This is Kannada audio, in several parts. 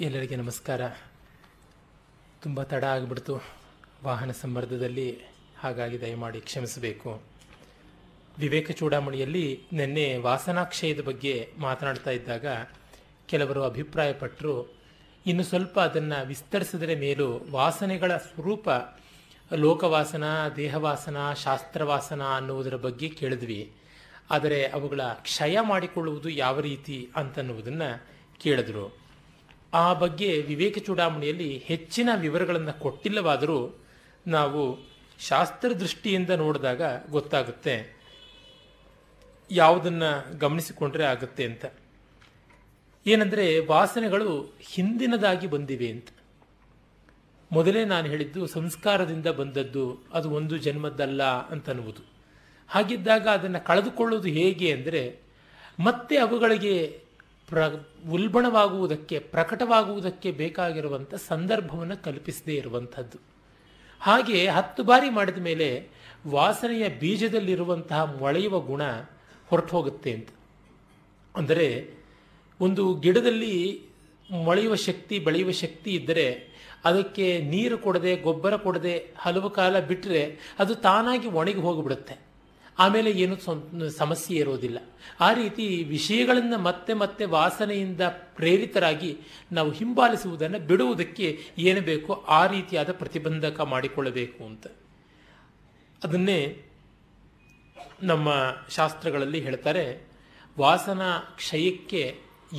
ಎಲ್ಲರಿಗೆ ನಮಸ್ಕಾರ. ತುಂಬ ತಡ ಆಗಿಬಿಡ್ತು. ವಾಹನ ಸಂಬರ್ಧದಲ್ಲಿ ಹಾಗಾಗಿ ದಯಮಾಡಿ ಕ್ಷಮಿಸಬೇಕು. ವಿವೇಕ ಚೂಡಾಮಣಿಯಲ್ಲಿ ನಿನ್ನೆ ವಾಸನಾಕ್ಷಯದ ಬಗ್ಗೆ ಮಾತನಾಡ್ತಾ ಇದ್ದಾಗ ಕೆಲವರು ಅಭಿಪ್ರಾಯಪಟ್ಟರು ಇನ್ನು ಸ್ವಲ್ಪ ಅದನ್ನು ವಿಸ್ತರಿಸಿದರೆ ಮೇಲೂ ವಾಸನೆಗಳ ಸ್ವರೂಪ ಲೋಕವಾಸನ, ದೇಹವಾಸನ, ಶಾಸ್ತ್ರವಾಸನ ಅನ್ನುವುದರ ಬಗ್ಗೆ ಕೇಳಿದ್ವಿ. ಆದರೆ ಅವುಗಳ ಕ್ಷಯ ಮಾಡಿಕೊಳ್ಳುವುದು ಯಾವ ರೀತಿ ಅಂತನ್ನುವುದನ್ನು ಕೇಳಿದ್ರು. ಆ ಬಗ್ಗೆ ವಿವೇಕ ಚೂಡಾಮಣಿಯಲ್ಲಿ ಹೆಚ್ಚಿನ ವಿವರಗಳನ್ನು ಕೊಟ್ಟಿಲ್ಲವಾದರೂ ನಾವು ಶಾಸ್ತ್ರ ದೃಷ್ಟಿಯಿಂದ ನೋಡಿದಾಗ ಗೊತ್ತಾಗುತ್ತೆ. ಯಾವುದನ್ನು ಗಮನಿಸಿಕೊಂಡ್ರೆ ಆಗುತ್ತೆ ಅಂತ. ಏನಂದರೆ ವಾಸನೆಗಳು ಹಿಂದಿನದಾಗಿ ಬಂದಿವೆ ಅಂತ. ಮೊದಲೇ ನಾನು ಹೇಳಿದ್ದು ಸಂಸ್ಕಾರದಿಂದ ಬಂದದ್ದು, ಅದು ಒಂದು ಜನ್ಮದ್ದಲ್ಲ ಅಂತನ್ನುವುದು. ಹಾಗಿದ್ದಾಗ ಅದನ್ನು ಕಳೆದುಕೊಳ್ಳೋದು ಹೇಗೆ ಅಂದರೆ ಮತ್ತೆ ಅವುಗಳಿಗೆ ಪ್ರ ಉಲ್ಬಣವಾಗುವುದಕ್ಕೆ, ಪ್ರಕಟವಾಗುವುದಕ್ಕೆ ಬೇಕಾಗಿರುವಂಥ ಸಂದರ್ಭವನ್ನು ಕಲ್ಪಿಸದೇ ಇರುವಂಥದ್ದು. ಹಾಗೆ ಹತ್ತು ಬಾರಿ ಮಾಡಿದ ಮೇಲೆ ವಾಸನೆಯ ಬೀಜದಲ್ಲಿರುವಂತಹ ಮೊಳೆಯುವ ಗುಣ ಹೊರಟು ಹೋಗುತ್ತೆ ಅಂತ. ಅಂದರೆ ಒಂದು ಗಿಡದಲ್ಲಿ ಮೊಳೆಯುವ ಶಕ್ತಿ, ಬೆಳೆಯುವ ಶಕ್ತಿ ಇದ್ದರೆ ಅದಕ್ಕೆ ನೀರು ಕೊಡದೆ, ಗೊಬ್ಬರ ಕೊಡದೆ ಹಲವು ಕಾಲ ಬಿಟ್ಟರೆ ಅದು ತಾನಾಗಿ ಒಣಗಿ ಹೋಗಿಬಿಡುತ್ತೆ. ಆಮೇಲೆ ಏನು ಸಮಸ್ಯೆ ಇರೋದಿಲ್ಲ. ಆ ರೀತಿ ವಿಷಯಗಳನ್ನು ಮತ್ತೆ ಮತ್ತೆ ವಾಸನೆಯಿಂದ ಪ್ರೇರಿತರಾಗಿ ನಾವು ಹಿಂಬಾಲಿಸುವುದನ್ನು ಬಿಡುವುದಕ್ಕೆ ಏನು ಬೇಕೋ ಆ ರೀತಿಯಾದ ಪ್ರತಿಬಂಧಕ ಮಾಡಿಕೊಳ್ಳಬೇಕು ಅಂತ. ಅದನ್ನೇ ನಮ್ಮ ಶಾಸ್ತ್ರಗಳಲ್ಲಿ ಹೇಳ್ತಾರೆ, ವಾಸನಾ ಕ್ಷಯಕ್ಕೆ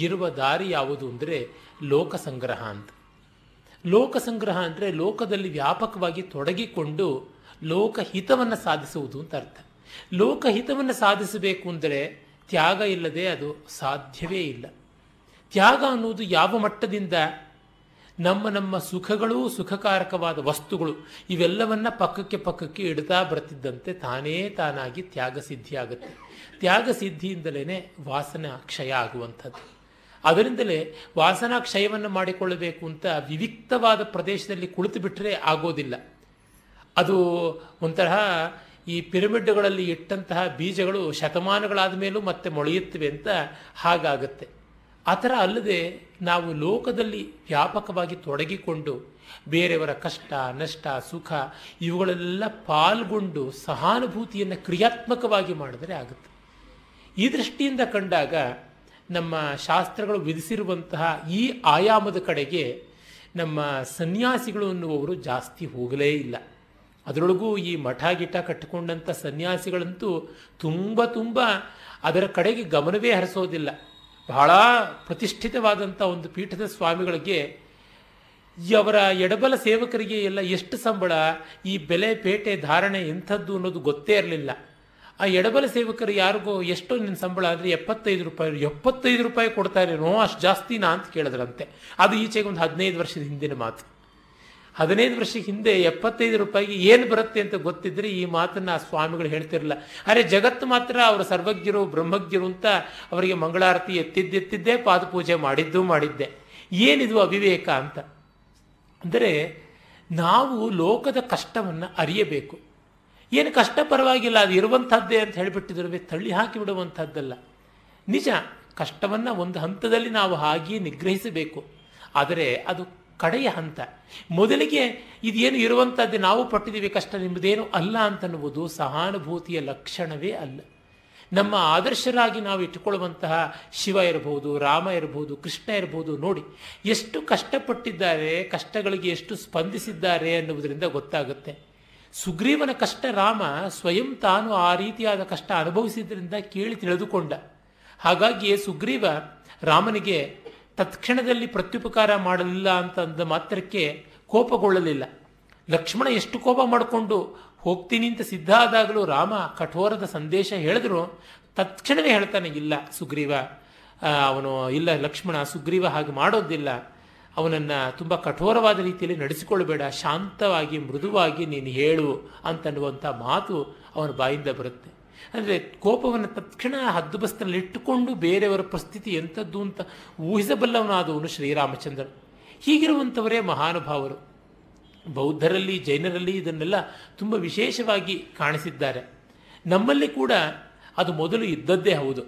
ಇರುವ ದಾರಿ ಯಾವುದು ಅಂದರೆ ಲೋಕ ಸಂಗ್ರಹ ಅಂತ. ಲೋಕ ಸಂಗ್ರಹ ಅಂದರೆ ಲೋಕದಲ್ಲಿ ವ್ಯಾಪಕವಾಗಿ ತೊಡಗಿಕೊಂಡು ಲೋಕಹಿತವನ್ನು ಸಾಧಿಸುವುದು ಅಂತ ಅರ್ಥ. ಲೋಕಹಿತವನ್ನು ಸಾಧಿಸಬೇಕು ಅಂದರೆ ತ್ಯಾಗ ಇಲ್ಲದೆ ಅದು ಸಾಧ್ಯವೇ ಇಲ್ಲ. ತ್ಯಾಗ ಅನ್ನುವುದು ಯಾವ ಮಟ್ಟದಿಂದ? ನಮ್ಮ ನಮ್ಮ ಸುಖಗಳು ಸುಖಕಾರಕವಾದ ವಸ್ತುಗಳು ಇವೆಲ್ಲವನ್ನ ಪಕ್ಕಕ್ಕೆ ಪಕ್ಕಕ್ಕೆ ಇಡ್ತಾ ಬರ್ತಿದ್ದಂತೆ ತಾನೇ ತಾನಾಗಿ ತ್ಯಾಗ ಸಿದ್ಧಿ ಆಗುತ್ತೆ. ತ್ಯಾಗ ಸಿದ್ಧಿಯಿಂದಲೇ ವಾಸನ ಕ್ಷಯ ಆಗುವಂಥದ್ದು. ಅದರಿಂದಲೇ ವಾಸನಾ ಕ್ಷಯವನ್ನು ಮಾಡಿಕೊಳ್ಳಬೇಕು ಅಂತ ವಿವಿಕ್ತವಾದ ಪ್ರದೇಶದಲ್ಲಿ ಕುಳಿತು ಬಿಟ್ಟರೆ ಆಗೋದಿಲ್ಲ. ಅದು ಒಂಥರ ಈ ಪಿರಮಿಡ್ಗಳಲ್ಲಿ ಇಟ್ಟಂತಹ ಬೀಜಗಳು ಶತಮಾನಗಳಾದ ಮೇಲೂ ಮತ್ತೆ ಮೊಳೆಯುತ್ತವೆ ಅಂತ ಹಾಗಾಗುತ್ತೆ. ಆ ಥರ ಅಲ್ಲದೆ ನಾವು ಲೋಕದಲ್ಲಿ ವ್ಯಾಪಕವಾಗಿ ತೊಡಗಿಕೊಂಡು ಬೇರೆಯವರ ಕಷ್ಟ, ನಷ್ಟ, ಸುಖ ಇವುಗಳೆಲ್ಲ ಪಾಲ್ಗೊಂಡು ಸಹಾನುಭೂತಿಯನ್ನು ಕ್ರಿಯಾತ್ಮಕವಾಗಿ ಮಾಡಿದರೆ ಆಗುತ್ತೆ. ಈ ದೃಷ್ಟಿಯಿಂದ ಕಂಡಾಗ ನಮ್ಮ ಶಾಸ್ತ್ರಗಳು ವಿಧಿಸಿರುವಂತಹ ಈ ಆಯಾಮದ ಕಡೆಗೆ ನಮ್ಮ ಸನ್ಯಾಸಿಗಳು ಅನ್ನುವವರು ಜಾಸ್ತಿ ಹೋಗಲೇ ಇಲ್ಲ. ಅದರೊಳಗೂ ಈ ಮಠ ಗಿಟ ಕಟ್ಟಿಕೊಂಡಂಥ ಸನ್ಯಾಸಿಗಳಂತೂ ತುಂಬ ತುಂಬ ಅದರ ಕಡೆಗೆ ಗಮನವೇ ಹರಿಸೋದಿಲ್ಲ. ಬಹಳ ಪ್ರತಿಷ್ಠಿತವಾದಂಥ ಒಂದು ಪೀಠದ ಸ್ವಾಮಿಗಳಿಗೆ ಅವರ ಎಡಬಲ ಸೇವಕರಿಗೆ ಎಲ್ಲ ಎಷ್ಟು ಸಂಬಳ, ಈ ಬೆಲೆ ಪೇಟೆ ಧಾರಣೆ ಎಂಥದ್ದು ಅನ್ನೋದು ಗೊತ್ತೇ ಇರಲಿಲ್ಲ. ಆ ಎಡಬಲ ಸೇವಕರು ಯಾರಿಗೋ ಎಷ್ಟೋ ನಿನ್ನ ಸಂಬಳ ಅಂದರೆ ಎಪ್ಪತ್ತೈದು ರೂಪಾಯಿ ಎಪ್ಪತ್ತೈದು ರೂಪಾಯಿ ಕೊಡ್ತಾರೇನೋ ಅಷ್ಟು ಜಾಸ್ತಿನಾ ಅಂತ ಕೇಳಿದ್ರಂತೆ. ಅದು ಈಚೆಗೆ ಒಂದು ಹದಿನೈದು ವರ್ಷದ ಹಿಂದಿನ ಮಾತು. ಹದಿನೈದು ವರ್ಷ ಹಿಂದೆ ಎಪ್ಪತ್ತೈದು ರೂಪಾಯಿಗೆ ಏನು ಬರುತ್ತೆ ಅಂತ ಗೊತ್ತಿದ್ರೆ ಈ ಮಾತನ್ನ ಸ್ವಾಮಿಗಳು ಹೇಳ್ತಿರಲ್ಲ ಅರೆ ಜಗತ್ತು ಮಾತ್ರ ಅವರು ಸರ್ವಜ್ಞರು, ಬ್ರಹ್ಮಜ್ಞರು ಅಂತ ಅವರಿಗೆ ಮಂಗಳಾರತಿ ಎತ್ತಿದ್ದೆತ್ತಿದ್ದೇ ಪಾದಪೂಜೆ ಮಾಡಿದ್ದು ಮಾಡಿದ್ದೆ. ಏನಿದು ಅವಿವೇಕ ಅಂತ? ಅಂದರೆ ನಾವು ಲೋಕದ ಕಷ್ಟವನ್ನು ಅರಿಯಬೇಕು. ಏನು ಕಷ್ಟ ಪರವಾಗಿಲ್ಲ, ಅದು ಇರುವಂಥದ್ದೇ ಅಂತ ಹೇಳಿಬಿಟ್ಟಿದ್ರೆ ತಳ್ಳಿ ಹಾಕಿ ಬಿಡುವಂಥದ್ದಲ್ಲ. ನಿಜ, ಕಷ್ಟವನ್ನು ಒಂದು ಹಂತದಲ್ಲಿ ನಾವು ಹಾಗೆಯೇ ನಿಗ್ರಹಿಸಬೇಕು. ಆದರೆ ಅದು ಕಡೆಯ ಹಂತ. ಮೊದಲಿಗೆ ಇದೇನು ಇರುವಂಥದ್ದು ನಾವು ಪಟ್ಟಿದ್ದೀವಿ ಕಷ್ಟ ನಿಮ್ಮದೇನು ಅಲ್ಲ ಅಂತನ್ನುವುದು ಸಹಾನುಭೂತಿಯ ಲಕ್ಷಣವೇ ಅಲ್ಲ. ನಮ್ಮ ಆದರ್ಶರಾಗಿ ನಾವು ಇಟ್ಟುಕೊಳ್ಳುವಂತಹ ಶಿವ ಇರಬಹುದು, ರಾಮ ಇರಬಹುದು, ಕೃಷ್ಣ ಇರಬಹುದು ನೋಡಿ ಎಷ್ಟು ಕಷ್ಟಪಟ್ಟಿದ್ದಾರೆ, ಕಷ್ಟಗಳಿಗೆ ಎಷ್ಟು ಸ್ಪಂದಿಸಿದ್ದಾರೆ ಅನ್ನುವುದರಿಂದ ಗೊತ್ತಾಗುತ್ತೆ. ಸುಗ್ರೀವನ ಕಷ್ಟ ರಾಮ ಸ್ವಯಂ ತಾನು ಆ ರೀತಿಯಾದ ಕಷ್ಟ ಅನುಭವಿಸಿದ್ದರಿಂದ ಕೇಳಿ ತಿಳಿದುಕೊಂಡ. ಹಾಗಾಗಿಯೇ ಸುಗ್ರೀವ ರಾಮನಿಗೆ ತತ್ಕ್ಷಣದಲ್ಲಿ ಪ್ರತ್ಯುಪಕಾರ ಮಾಡಲಿಲ್ಲ ಅಂತ ಅಂದ ಮಾತ್ರಕ್ಕೆ ಕೋಪಗೊಳ್ಳಲಿಲ್ಲ. ಲಕ್ಷ್ಮಣ ಎಷ್ಟು ಕೋಪ ಮಾಡಿಕೊಂಡು, ಹೋಗ್ತೀನಿ ಅಂತ ಸಿದ್ಧ ಆದಾಗಲೂ ರಾಮ ಕಠೋರದ ಸಂದೇಶ ಹೇಳಿದ್ರು, ತತ್ಕ್ಷಣವೇ ಹೇಳ್ತಾನೆ, ಇಲ್ಲ ಸುಗ್ರೀವ ಅವನು, ಇಲ್ಲ ಲಕ್ಷ್ಮಣ, ಸುಗ್ರೀವ ಹಾಗೆ ಮಾಡೋದಿಲ್ಲ. ಅವನನ್ನು ತುಂಬ ಕಠೋರವಾದ ರೀತಿಯಲ್ಲಿ ನಡೆಸಿಕೊಳ್ಳಬೇಡ ಶಾಂತವಾಗಿ, ಮೃದುವಾಗಿ ನೀನು ಹೇಳು ಅಂತನ್ನುವಂಥ ಮಾತು ಅವನ ಬಾಯಿಂದ ಬರುತ್ತೆ. ಅಂದರೆ ಕೋಪವನ್ನು ತಕ್ಷಣ ಹದ್ದುಬಸ್ತಿನಲ್ಲಿಟ್ಟುಕೊಂಡು ಬೇರೆಯವರ ಪರಿಸ್ಥಿತಿ ಎಂಥದ್ದು ಅಂತ ಊಹಿಸಬಲ್ಲವನಾದವನು ಶ್ರೀರಾಮಚಂದ್ರ. ಹೀಗಿರುವಂಥವರೇ ಮಹಾನುಭಾವರು. ಬೌದ್ಧರಲ್ಲಿ, ಜೈನರಲ್ಲಿ ಇದನ್ನೆಲ್ಲ ತುಂಬ ವಿಶೇಷವಾಗಿ ಕಾಣಿಸಿದ್ದಾರೆ. ನಮ್ಮಲ್ಲಿ ಕೂಡ ಅದು ಮೊದಲು ಇದ್ದದ್ದೇ ಹೌದು.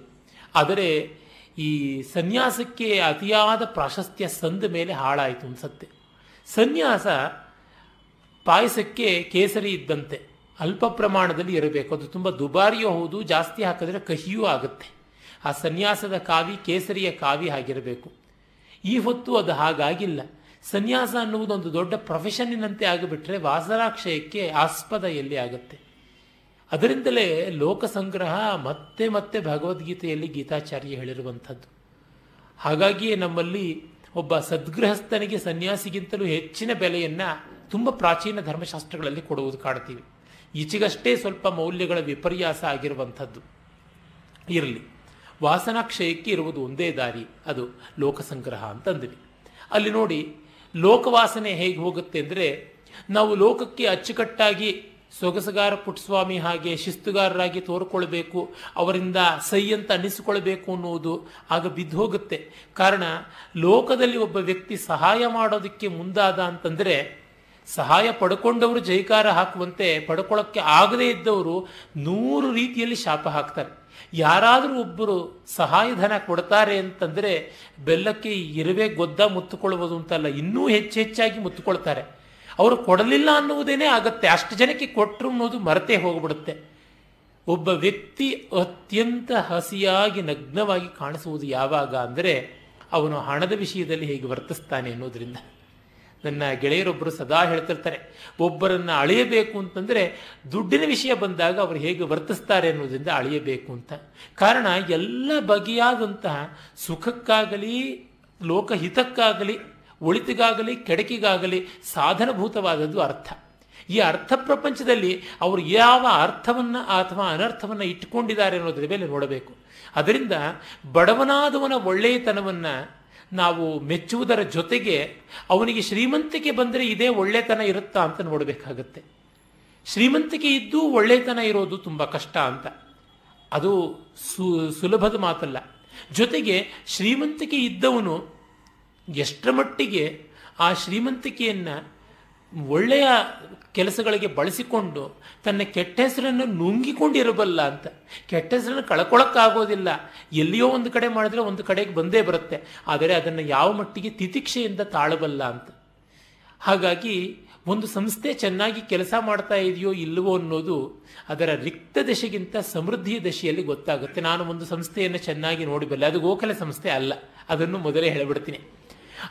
ಆದರೆ ಈ ಸನ್ಯಾಸಕ್ಕೆ ಅತಿಯಾದ ಪ್ರಾಶಸ್ತ್ಯ ಸಂದ ಮೇಲೆ ಹಾಳಾಯಿತು ಅನ್ಸತ್ತೆ. ಸನ್ಯಾಸ ಪಾಯಸಕ್ಕೆ ಕೇಸರಿ ಇದ್ದಂತೆ. ಅಲ್ಪ ಪ್ರಮಾಣದಲ್ಲಿ ಇರಬೇಕು. ಅದು ತುಂಬ ದುಬಾರಿಯೂ ಹೌದು, ಜಾಸ್ತಿ ಹಾಕಿದ್ರೆ ಕಹಿಯೂ ಆಗುತ್ತೆ. ಆ ಸನ್ಯಾಸದ ಕಾವಿ ಕೇಸರಿಯ ಕಾವಿ ಆಗಿರಬೇಕು. ಈ ಹೊತ್ತು ಅದು ಹಾಗಾಗಿಲ್ಲ. ಸನ್ಯಾಸ ಅನ್ನುವುದೊಂದು ದೊಡ್ಡ ಪ್ರೊಫೆಷನ್ನಿನಂತೆ ಆಗಿಬಿಟ್ರೆ ವಾಸರಾಕ್ಷಯಕ್ಕೆ ಆಸ್ಪದ ಎಲ್ಲಿ ಆಗುತ್ತೆ. ಅದರಿಂದಲೇ ಲೋಕ ಸಂಗ್ರಹ ಮತ್ತೆ ಮತ್ತೆ ಭಗವದ್ಗೀತೆಯಲ್ಲಿ ಗೀತಾಚಾರ್ಯ ಹೇಳಿರುವಂಥದ್ದು. ಹಾಗಾಗಿಯೇ ನಮ್ಮಲ್ಲಿ ಒಬ್ಬ ಸದ್ಗೃಹಸ್ಥನಿಗೆ ಸನ್ಯಾಸಿಗಿಂತಲೂ ಹೆಚ್ಚಿನ ಬೆಲೆಯನ್ನು ತುಂಬ ಪ್ರಾಚೀನ ಧರ್ಮಶಾಸ್ತ್ರಗಳಲ್ಲಿ ಕೊಡುವುದು ಕಾಣ್ತೀವಿ. ಈಚೆಗಷ್ಟೇ ಸ್ವಲ್ಪ ಮೌಲ್ಯಗಳ ವಿಪರ್ಯಾಸ ಆಗಿರುವಂಥದ್ದು. ಇರಲಿ. ವಾಸನಾಕ್ಷಯಕ್ಕೆ ಇರುವುದು ಒಂದೇ ದಾರಿ, ಅದು ಲೋಕಸಂಗ್ರಹ ಅಂತಂದ್ವಿ ಅಲ್ಲಿ ನೋಡಿ, ಲೋಕವಾಸನೆ ಹೇಗೆ ಹೋಗುತ್ತೆ ಅಂದರೆ, ನಾವು ಲೋಕಕ್ಕೆ ಅಚ್ಚುಕಟ್ಟಾಗಿ ಸೊಗಸಗಾರ ಪುಟ್ಟಸ್ವಾಮಿ ಹಾಗೆ ಶಿಸ್ತುಗಾರರಾಗಿ ತೋರ್ಕೊಳ್ಬೇಕು, ಅವರಿಂದ ಸೈ ಅಂತ ಅನ್ನಿಸಿಕೊಳ್ಬೇಕು ಅನ್ನುವುದು ಆಗ ಬಿದ್ದು ಹೋಗುತ್ತೆ. ಕಾರಣ, ಲೋಕದಲ್ಲಿ ಒಬ್ಬ ವ್ಯಕ್ತಿ ಸಹಾಯ ಮಾಡೋದಕ್ಕೆ ಮುಂದಾದ ಅಂತಂದರೆ ಸಹಾಯ ಪಡ್ಕೊಂಡವರು ಜೈಕಾರ ಹಾಕುವಂತೆ ಪಡ್ಕೊಳ್ಳೋಕ್ಕೆ ಆಗದೇ ಇದ್ದವರು ನೂರು ರೀತಿಯಲ್ಲಿ ಶಾಪ ಹಾಕ್ತಾರೆ. ಯಾರಾದರೂ ಒಬ್ಬರು ಸಹಾಯಧನ ಕೊಡ್ತಾರೆ ಅಂತಂದರೆ ಬೆಲ್ಲಕ್ಕೆ ಇರುವೆ ಗೊದ್ದ ಮುತ್ತುಕೊಳ್ಳುವುದು ಅಂತಲ್ಲ, ಇನ್ನೂ ಹೆಚ್ಚು ಹೆಚ್ಚಾಗಿ ಮುತ್ತುಕೊಳ್ತಾರೆ. ಅವರು ಕೊಡಲಿಲ್ಲ ಅನ್ನುವುದೇನೇ ಆಗುತ್ತೆ, ಅಷ್ಟು ಜನಕ್ಕೆ ಕೊಟ್ಟರು ಅನ್ನೋದು ಮರೆತೇ ಹೋಗ್ಬಿಡುತ್ತೆ. ಒಬ್ಬ ವ್ಯಕ್ತಿ ಅತ್ಯಂತ ಹಸಿಯಾಗಿ ನಗ್ನವಾಗಿ ಕಾಣಿಸುವುದು ಯಾವಾಗ ಅಂದರೆ ಅವನು ಹಣದ ವಿಷಯದಲ್ಲಿ ಹೇಗೆ ವರ್ತಿಸ್ತಾನೆ ಅನ್ನೋದ್ರಿಂದ. ನನ್ನ ಗೆಳೆಯರೊಬ್ಬರು ಸದಾ ಹೇಳ್ತಿರ್ತಾರೆ, ಒಬ್ಬರನ್ನ ಅಳೆಯಬೇಕು ಅಂತಂದರೆ ದುಡ್ಡಿನ ವಿಷಯ ಬಂದಾಗ ಅವರು ಹೇಗೆ ವರ್ತಿಸ್ತಾರೆ ಅನ್ನೋದ್ರಿಂದ ಅಳೆಯಬೇಕು ಅಂತ. ಕಾರಣ ಎಲ್ಲ ಬಗೆಯಾದಂತಹ ಸುಖಕ್ಕಾಗಲಿ, ಲೋಕಹಿತಕ್ಕಾಗಲಿ, ಒಳಿತಿಗಾಗಲಿ, ಕೆಡಕಿಗಾಗಲಿ ಸಾಧನಭೂತವಾದದ್ದು ಅರ್ಥ. ಈ ಅರ್ಥ ಪ್ರಪಂಚದಲ್ಲಿ ಅವರು ಯಾವ ಅರ್ಥವನ್ನು ಅಥವಾ ಅನರ್ಥವನ್ನು ಇಟ್ಟುಕೊಂಡಿದ್ದಾರೆ ಅನ್ನೋದ್ರ ಮೇಲೆ ನೋಡಬೇಕು. ಅದರಿಂದ ಬಡವನಾದವನ ಒಳ್ಳೆಯತನವನ್ನು ನಾವು ಮೆಚ್ಚುವುದರ ಜೊತೆಗೆ ಅವನಿಗೆ ಶ್ರೀಮಂತಿಕೆ ಬಂದರೆ ಇದೇ ಒಳ್ಳೆತನ ಇರುತ್ತಾ ಅಂತ ನೋಡಬೇಕಾಗತ್ತೆ. ಶ್ರೀಮಂತಿಕೆ ಇದ್ದು ಒಳ್ಳೆತನ ಇರೋದು ತುಂಬ ಕಷ್ಟ ಅಂತ. ಅದು ಸು, ಸುಲಭದ ಮಾತಲ್ಲ. ಜೊತೆಗೆ ಶ್ರೀಮಂತಿಕೆ ಇದ್ದವನು ಎಷ್ಟರ ಮಟ್ಟಿಗೆ ಆ ಶ್ರೀಮಂತಿಕೆಯನ್ನು ಒಳ್ಳೆಯ ಕೆಲಸಗಳಿಗೆ ಬಳಸಿಕೊಂಡು ತನ್ನ ಕೆಟ್ಟ ಹೆಸರನ್ನು ನುಂಗಿಕೊಂಡಿರಬಲ್ಲ ಅಂತ. ಕೆಟ್ಟ ಹೆಸರನ್ನು ಕಳ್ಕೊಳ್ಳೋಕ್ಕಾಗೋದಿಲ್ಲ ಎಲ್ಲಿಯೋ ಒಂದು ಕಡೆ ಮಾಡಿದ್ರೆ ಒಂದು ಕಡೆಗೆ ಬಂದೇ ಬರುತ್ತೆ. ಆದರೆ ಅದನ್ನು ಯಾವ ಮಟ್ಟಿಗೆ ತಿತಿಕ್ಷೆಯಿಂದ ತಾಳಬಲ್ಲ ಅಂತ. ಹಾಗಾಗಿ ಒಂದು ಸಂಸ್ಥೆ ಚೆನ್ನಾಗಿ ಕೆಲಸ ಮಾಡ್ತಾ ಇದೆಯೋ ಇಲ್ಲವೋ ಅನ್ನೋದು ಅದರ ರಿಕ್ತ ದಶೆಗಿಂತ ಸಮೃದ್ಧಿಯ ದಶೆಯಲ್ಲಿ ಗೊತ್ತಾಗುತ್ತೆ. ನಾನು ಒಂದು ಸಂಸ್ಥೆಯನ್ನು ಚೆನ್ನಾಗಿ ನೋಡಿಬಲ್ಲೆ. ಅದು ಗೋಖಲೆ ಸಂಸ್ಥೆ ಅಲ್ಲ. ಅದನ್ನು ಮೊದಲೇ ಹೇಳಿಬಿಡ್ತೀನಿ.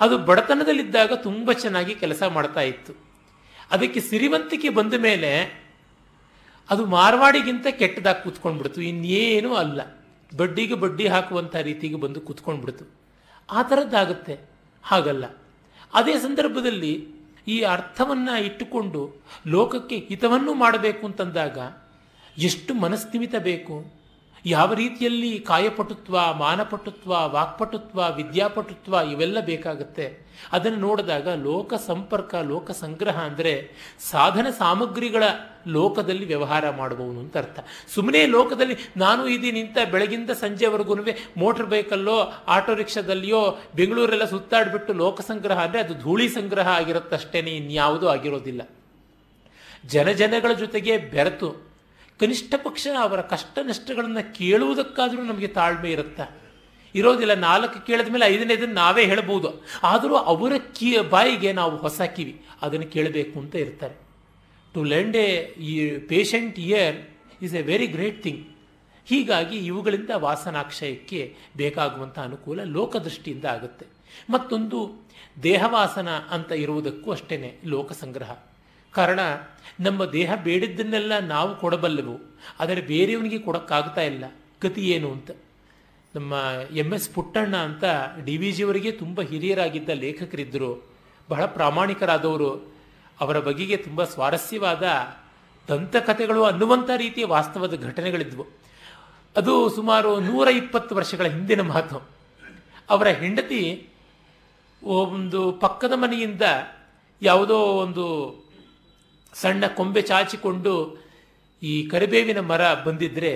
ಅದು ಬಡತನದಲ್ಲಿದ್ದಾಗ ತುಂಬ ಚೆನ್ನಾಗಿ ಕೆಲಸ ಮಾಡ್ತಾ ಇತ್ತು. ಅದಕ್ಕೆ ಸಿರಿವಂತಿಕೆ ಬಂದ ಮೇಲೆ ಅದು ಮಾರ್ವಾಡಿಗಿಂತ ಕೆಟ್ಟದಾಗಿ ಕೂತ್ಕೊಂಡ್ಬಿಡ್ತು. ಇನ್ನೇನೂ ಅಲ್ಲ. ಬಡ್ಡಿಗೆ ಬಡ್ಡಿ ಹಾಕುವಂಥ ರೀತಿಗೆ ಬಂದು ಕೂತ್ಕೊಂಡ್ಬಿಡ್ತು. ಆ ಥರದ್ದಾಗುತ್ತೆ. ಹಾಗಲ್ಲ. ಅದೇ ಸಂದರ್ಭದಲ್ಲಿ ಈ ಅರ್ಥವನ್ನು ಇಟ್ಟುಕೊಂಡು ಲೋಕಕ್ಕೆ ಹಿತವನ್ನು ಮಾಡಬೇಕು ಅಂತಂದಾಗ ಎಷ್ಟು ಮನಸ್ಥಿಮಿತ ಬೇಕು. ಯಾವ ರೀತಿಯಲ್ಲಿ ಕಾಯಪಟುತ್ವ, ಮಾನಪಟುತ್ವ, ವಾಕ್ಪಟುತ್ವ, ವಿದ್ಯಾಪಟುತ್ವ ಇವೆಲ್ಲ ಬೇಕಾಗುತ್ತೆ. ಅದನ್ನು ನೋಡಿದಾಗ ಲೋಕ ಸಂಪರ್ಕ, ಲೋಕ ಸಂಗ್ರಹ ಅಂದರೆ ಸಾಧನ ಸಾಮಗ್ರಿಗಳ ಲೋಕದಲ್ಲಿ ವ್ಯವಹಾರ ಮಾಡಬಹುದು ಅಂತ ಅರ್ಥ. ಸುಮ್ಮನೆ ಲೋಕದಲ್ಲಿ ನಾನು ಇದೀನಿ ನಿಂತ ಬೆಳಗಿಂದ ಸಂಜೆವರೆಗೂ ಮೋಟರ್ ಬೈಕಲ್ಲೋ, ಆಟೋ ರಿಕ್ಷಾದಲ್ಲಿಯೋ ಬೆಂಗಳೂರೆಲ್ಲ ಸುತ್ತಾಡಿಬಿಟ್ಟು ಲೋಕ ಸಂಗ್ರಹ ಅಂದರೆ ಅದು ಧೂಳಿ ಸಂಗ್ರಹ ಆಗಿರುತ್ತಷ್ಟೇ ಇನ್ಯಾವುದೂ ಆಗಿರೋದಿಲ್ಲ. ಜನಜನಗಳ ಜೊತೆಗೆ ಬೆರೆತು ಕನಿಷ್ಠ ಪಕ್ಷ ಅವರ ಕಷ್ಟ ನಷ್ಟಗಳನ್ನು ಕೇಳುವುದಕ್ಕಾದರೂ ನಮಗೆ ತಾಳ್ಮೆ ಇರುತ್ತಾ. ಇರೋದಿಲ್ಲ, ನಾಲ್ಕು ಕೇಳಿದ ಮೇಲೆ ಐದನೇದನ್ನು ನಾವೇ ಹೇಳಬಹುದು. ಆದರೂ ಅವರ ಕಿ, ಬಾಯಿಗೆ ನಾವು ಹೊಸ ಕಿವಿ, ಅದನ್ನು ಕೇಳಬೇಕು ಅಂತ ಇರ್ತಾರೆ. ಟು ಲೆಂಡ್ ಎ ಈ patient ear is a very great thing ಹೀಗಾಗಿ ಇವುಗಳಿಂದ ವಾಸನಾಕ್ಷಯಕ್ಕೆ ಬೇಕಾಗುವಂಥ ಅನುಕೂಲ ಲೋಕದೃಷ್ಟಿಯಿಂದ ಆಗುತ್ತೆ. ಮತ್ತೊಂದು ದೇಹವಾಸನ ಅಂತ ಇರುವುದಕ್ಕೂ ಅಷ್ಟೇ ಲೋಕ ಸಂಗ್ರಹ ಕಾರಣ ನಮ್ಮ ದೇಹ ಬೇಡಿದ್ದನ್ನೆಲ್ಲ ನಾವು ಕೊಡಬಲ್ಲೆವು, ಆದರೆ ಬೇರೆಯವನಿಗೆ ಕೊಡೋಕ್ಕಾಗ್ತಾ ಇಲ್ಲ. ಗತಿ ಏನು ಅಂತ. ನಮ್ಮ ಎಂ ಎಸ್ ಪುಟ್ಟಣ್ಣ ಅಂತ ಡಿ ವಿ ಜಿಯವರಿಗೆ ತುಂಬ ಹಿರಿಯರಾಗಿದ್ದ ಲೇಖಕರಿದ್ದರು, ಬಹಳ ಪ್ರಾಮಾಣಿಕರಾದವರು. ಅವರ ಬಗೆಗೆ ತುಂಬ ಸ್ವಾರಸ್ಯವಾದ ದಂತಕಥೆಗಳು ಅನ್ನುವಂಥ ರೀತಿಯ ವಾಸ್ತವದ ಘಟನೆಗಳಿದ್ವು. ಅದು ಸುಮಾರು ನೂರ ಇಪ್ಪತ್ತು ವರ್ಷಗಳ ಹಿಂದಿನ ಮಾತು. ಅವರ ಹೆಂಡತಿ ಒಂದು ಪಕ್ಕದ ಮನೆಯಿಂದ ಯಾವುದೋ ಒಂದು ಸಣ್ಣ ಕೊಂಬೆ ಚಾಚಿಕೊಂಡು ಈ ಕರಿಬೇವಿನ ಮರ ಬಂದಿದ್ರೆ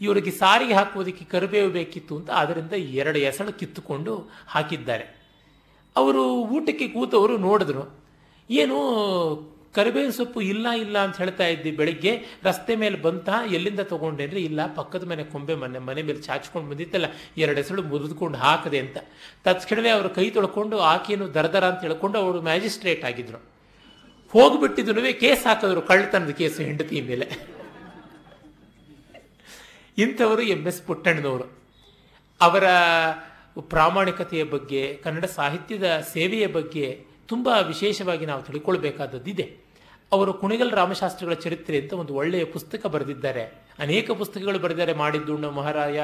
ಇವರಿಗೆ ಸಾರಿಗೆ ಹಾಕುವುದಕ್ಕೆ ಕರಿಬೇವು ಬೇಕಿತ್ತು ಅಂತ ಅದರಿಂದ ಎರಡು ಎಸಳು ಕಿತ್ತುಕೊಂಡು ಹಾಕಿದ್ದಾರೆ. ಅವರು ಊಟಕ್ಕೆ ಕೂತವರು ನೋಡಿದ್ರು, ಏನು ಕರಿಬೇವಿನ ಸೊಪ್ಪು ಇಲ್ಲ ಇಲ್ಲ ಅಂತ ಹೇಳ್ತಾ ಇದ್ದಿ ಬೆಳಿಗ್ಗೆ, ರಸ್ತೆ ಮೇಲೆ ಬಂತ, ಎಲ್ಲಿಂದ ತಗೊಂಡೇನ್ರಿ ಇಲ್ಲ, ಪಕ್ಕದ ಮನೆ, ಕೊಂಬೆ ಮನೆ ಮನೆ ಮೇಲೆ ಚಾಚ್ಕೊಂಡು ಬಂದಿತ್ತಲ್ಲ, ಎರಡು ಹೆಸಳು ಮುರಿದುಕೊಂಡು ಹಾಕದೆ ಅಂತ. ತತ್ಕ್ಷಣವೇ ಅವರು ಕೈ ತೊಳ್ಕೊಂಡು, ಆಕೆಯನ್ನು ದರದರ ಅಂತ ಹೇಳ್ಕೊಂಡು ಅವರು ಮ್ಯಾಜಿಸ್ಟ್ರೇಟ್ ಆಗಿದ್ರು. ಹೋಗ್ಬಿಟ್ಟಿದ್ದು ಕೇಸ್ ಹಾಕಿದ್ರು ಕಳ್ಳತನದ ಕೇಸು ಹೆಂಡತಿ ಮೇಲೆ. ಇಂಥವರು ಎಂ ಎಸ್ ಪುಟ್ಟಣ್ಣನವರು. ಅವರ ಪ್ರಾಮಾಣಿಕತೆಯ ಬಗ್ಗೆ, ಕನ್ನಡ ಸಾಹಿತ್ಯದ ಸೇವೆಯ ಬಗ್ಗೆ ತುಂಬ ವಿಶೇಷವಾಗಿ ನಾವು ತಿಳ್ಕೊಳ್ಬೇಕಾದದ್ದಿದೆ. ಅವರು ಕುಣಿಗಲ್ ರಾಮಶಾಸ್ತ್ರಿಗಳ ಚರಿತ್ರೆ ಅಂತ ಒಂದು ಒಳ್ಳೆಯ ಪುಸ್ತಕ ಬರೆದಿದ್ದಾರೆ. ಅನೇಕ ಪುಸ್ತಕಗಳು ಬರೆದಿದ್ದಾರೆ. ಮಾಡಿದ್ದುಣ್ಣ, ಮಹಾರಾಯ,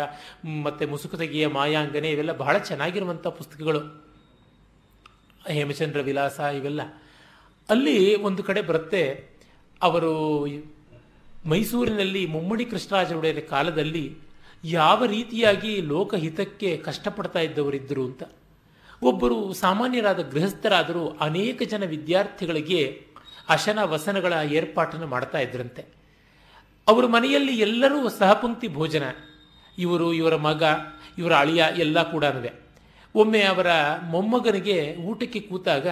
ಮತ್ತೆ ಮುಸುಕುತಗಿಯ ಮಾಯಾಂಗನೆ, ಇವೆಲ್ಲ ಬಹಳ ಚೆನ್ನಾಗಿರುವಂಥ ಪುಸ್ತಕಗಳು. ಹೇಮಚಂದ್ರ ವಿಲಾಸ ಇವೆಲ್ಲ. ಅಲ್ಲಿ ಒಂದು ಕಡೆ ಬರುತ್ತೆ. ಅವರು ಮೈಸೂರಿನಲ್ಲಿ ಮುಮ್ಮಡಿ ಕೃಷ್ಣರಾಜ ಒಡೆಯರ ಕಾಲದಲ್ಲಿ ಯಾವ ರೀತಿಯಾಗಿ ಲೋಕಹಿತಕ್ಕೆ ಕಷ್ಟಪಡ್ತಾ ಇದ್ದವರಿದ್ದರು ಅಂತ. ಒಬ್ಬರು ಸಾಮಾನ್ಯರಾದ ಗೃಹಸ್ಥರಾದರೂ ಅನೇಕ ಜನ ವಿದ್ಯಾರ್ಥಿಗಳಿಗೆ ಅಶನ ವಸನಗಳ ಏರ್ಪಾಟನ್ನು ಮಾಡ್ತಾ ಇದ್ರಂತೆ. ಅವರ ಮನೆಯಲ್ಲಿ ಎಲ್ಲರೂ ಸಹಪಂಕ್ತಿ ಭೋಜನ. ಇವರು, ಇವರ ಮಗ, ಇವರ ಅಳಿಯ ಎಲ್ಲ ಕೂಡ ಒಮ್ಮೆ ಅವರ ಮೊಮ್ಮಗನಿಗೆ ಊಟಕ್ಕೆ ಕೂತಾಗ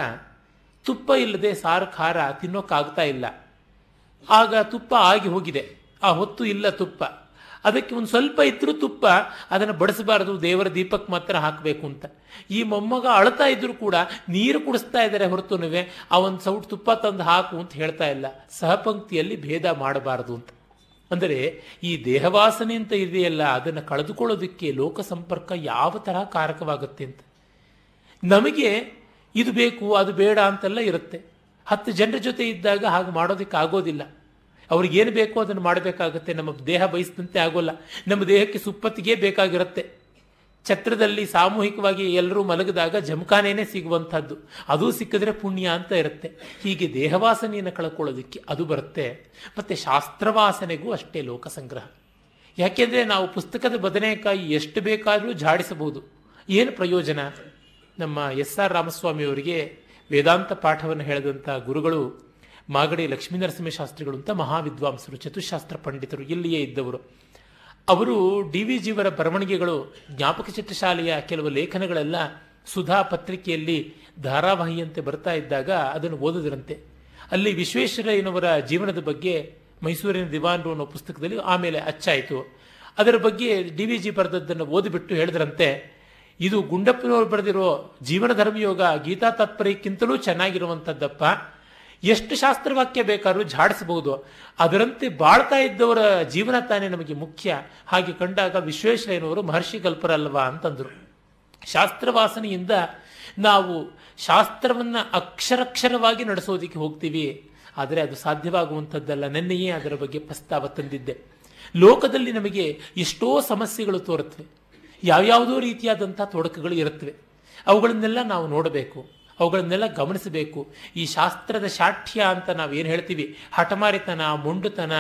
ತುಪ್ಪ ಇಲ್ಲದೆ ಸಾರು ಖಾರ ತಿನ್ನೋಕ್ಕಾಗ್ತಾ ಇಲ್ಲ. ಆಗ ತುಪ್ಪ ಆಗಿ ಹೋಗಿದೆ. ಆ ಹೊತ್ತು ಇಲ್ಲ ತುಪ್ಪ. ಅದಕ್ಕೆ ಒಂದು ಸ್ವಲ್ಪ ಇದ್ರೂ ತುಪ್ಪ ಅದನ್ನು ಬಡಿಸಬಾರದು, ದೇವರ ದೀಪಕ್ಕೆ ಮಾತ್ರ ಹಾಕಬೇಕು ಅಂತ. ಈ ಮೊಮ್ಮಗ ಅಳ್ತಾ ಇದ್ದರೂ ಕೂಡ ನೀರು ಕುಡಿಸ್ತಾ ಇದ್ದಾರೆ ಹೊರತುನುವೆ ಆ ಒಂದು ಸೌಟ್ ತುಪ್ಪ ತಂದು ಹಾಕು ಅಂತ ಹೇಳ್ತಾ ಇಲ್ಲ. ಸಹಪಂಕ್ತಿಯಲ್ಲಿ ಭೇದ ಮಾಡಬಾರದು ಅಂತ. ಅಂದರೆ ಈ ದೇಹವಾಸನೆ ಅಂತ ಇದೆಯಲ್ಲ, ಅದನ್ನು ಕಳೆದುಕೊಳ್ಳೋದಕ್ಕೆ ಲೋಕ ಸಂಪರ್ಕ ಯಾವ ತರಹ ಕಾರಕವಾಗುತ್ತೆ ಅಂತ. ನಮಗೆ ಇದು ಬೇಕು, ಅದು ಬೇಡ ಅಂತೆಲ್ಲ ಇರುತ್ತೆ. ಹತ್ತು ಜನರ ಜೊತೆ ಇದ್ದಾಗ ಹಾಗೆ ಮಾಡೋದಕ್ಕೆ ಆಗೋದಿಲ್ಲ. ಅವ್ರಿಗೇನು ಬೇಕೋ ಅದನ್ನು ಮಾಡಬೇಕಾಗುತ್ತೆ. ನಮ್ಮ ದೇಹ ಬಯಸಿದಂತೆ ಆಗೋಲ್ಲ. ನಮ್ಮ ದೇಹಕ್ಕೆ ಸುಪ್ಪತ್ತಿಗೆ ಬೇಕಾಗಿರುತ್ತೆ. ಛತ್ರದಲ್ಲಿ ಸಾಮೂಹಿಕವಾಗಿ ಎಲ್ಲರೂ ಮಲಗಿದಾಗ ಜಮಖಾನೇನೆ ಸಿಗುವಂಥದ್ದು. ಅದು ಸಿಕ್ಕಿದ್ರೆ ಪುಣ್ಯ ಅಂತ ಇರುತ್ತೆ. ಹೀಗೆ ದೇಹವಾಸನೆಯನ್ನು ಕಳ್ಕೊಳ್ಳೋದಕ್ಕೆ ಅದು ಬರುತ್ತೆ. ಮತ್ತು ಶಾಸ್ತ್ರವಾಸನೆಗೂ ಅಷ್ಟೇ ಲೋಕಸಂಗ್ರಹ. ಯಾಕೆಂದರೆ ನಾವು ಪುಸ್ತಕದ ಬದನೆಕಾಯಿ ಎಷ್ಟು ಬೇಕಾದರೂ ಝಾಡಿಸಬಹುದು ಏನು ಪ್ರಯೋಜನ? ನಮ್ಮ ಎಸ್ ಆರ್ ರಾಮಸ್ವಾಮಿಯವರಿಗೆ ವೇದಾಂತ ಪಾಠವನ್ನು ಹೇಳಿದಂಥ ಗುರುಗಳು ಮಾಗಡಿ ಲಕ್ಷ್ಮೀನರಸಿಂಹ ಶಾಸ್ತ್ರಿಗಳು ಅಂತ ಮಹಾವಿದ್ವಾಂಸರು, ಚತುಶಾಸ್ತ್ರ ಪಂಡಿತರು ಇಲ್ಲಿಯೇ ಇದ್ದವರು. ಅವರು ಡಿ ವಿ ಜಿಯವರ ಬರವಣಿಗೆಗಳು, ಜ್ಞಾಪಕ ಚಿತ್ರಶಾಲೆಯ ಕೆಲವು ಲೇಖನಗಳೆಲ್ಲ ಸುಧಾ ಪತ್ರಿಕೆಯಲ್ಲಿ ಧಾರಾವಾಹಿಯಂತೆ ಬರ್ತಾ ಇದ್ದಾಗ ಅದನ್ನು ಓದಿದ್ರಂತೆ. ಅಲ್ಲಿ ವಿಶ್ವೇಶ್ವರಯ್ಯನವರ ಜೀವನದ ಬಗ್ಗೆ ಮೈಸೂರಿನ ದಿವಾನ್ರು ಅನ್ನೋ ಪುಸ್ತಕದಲ್ಲಿ ಆಮೇಲೆ ಅಚ್ಚಾಯಿತು. ಅದರ ಬಗ್ಗೆ ಡಿ ವಿ ಜಿ ಬರೆದದ್ದನ್ನು ಓದಿಬಿಟ್ಟು ಹೇಳಿದ್ರಂತೆ. ಇದು ಗುಂಡಪ್ಪನವರು ಬರೆದಿರೋ ಜೀವನ ಧರ್ಮಯೋಗ, ಗೀತಾ ತಾತ್ಪರ್ಯಕ್ಕಿಂತಲೂ ಚೆನ್ನಾಗಿರುವಂಥದ್ದಪ್ಪ. ಎಷ್ಟು ಶಾಸ್ತ್ರವಾಕ್ಯ ಬೇಕಾದ್ರೂ ಝಾಡಿಸಬಹುದು. ಅದರಂತೆ ಬಾಳ್ತಾ ಇದ್ದವರ ಜೀವನ ತಾನೇ ನಮಗೆ ಮುಖ್ಯ. ಹಾಗೆ ಕಂಡಾಗ ವಿಶ್ವೇಶ್ವರಯ್ಯನವರು ಮಹರ್ಷಿ ಕಲ್ಪರಲ್ವಾ ಅಂತಂದರು. ಶಾಸ್ತ್ರವಾಸನೆಯಿಂದ ನಾವು ಶಾಸ್ತ್ರವನ್ನು ಅಕ್ಷರಕ್ಷರವಾಗಿ ನಡೆಸೋದಕ್ಕೆ ಹೋಗ್ತೀವಿ. ಆದರೆ ಅದು ಸಾಧ್ಯವಾಗುವಂಥದ್ದಲ್ಲ. ನೆನ್ನೆಯೇ ಅದರ ಬಗ್ಗೆ ಪ್ರಸ್ತಾವ ತಂದಿದ್ದೆ. ಲೋಕದಲ್ಲಿ ನಮಗೆ ಎಷ್ಟೋ ಸಮಸ್ಯೆಗಳು ತೋರುತ್ತವೆ. ಯಾವ್ಯಾವುದೋ ರೀತಿಯಾದಂಥ ತೊಡಕುಗಳು ಇರುತ್ತವೆ. ಅವುಗಳನ್ನೆಲ್ಲ ನಾವು ನೋಡಬೇಕು. ಅವುಗಳನ್ನೆಲ್ಲ ಗಮನಿಸಬೇಕು. ಈ ಶಾಸ್ತ್ರದ ಶಾಠ್ಯ ಅಂತ ನಾವೇನು ಹೇಳ್ತೀವಿ? ಹಠಮಾರಿತನ, ಮೊಂಡುತನ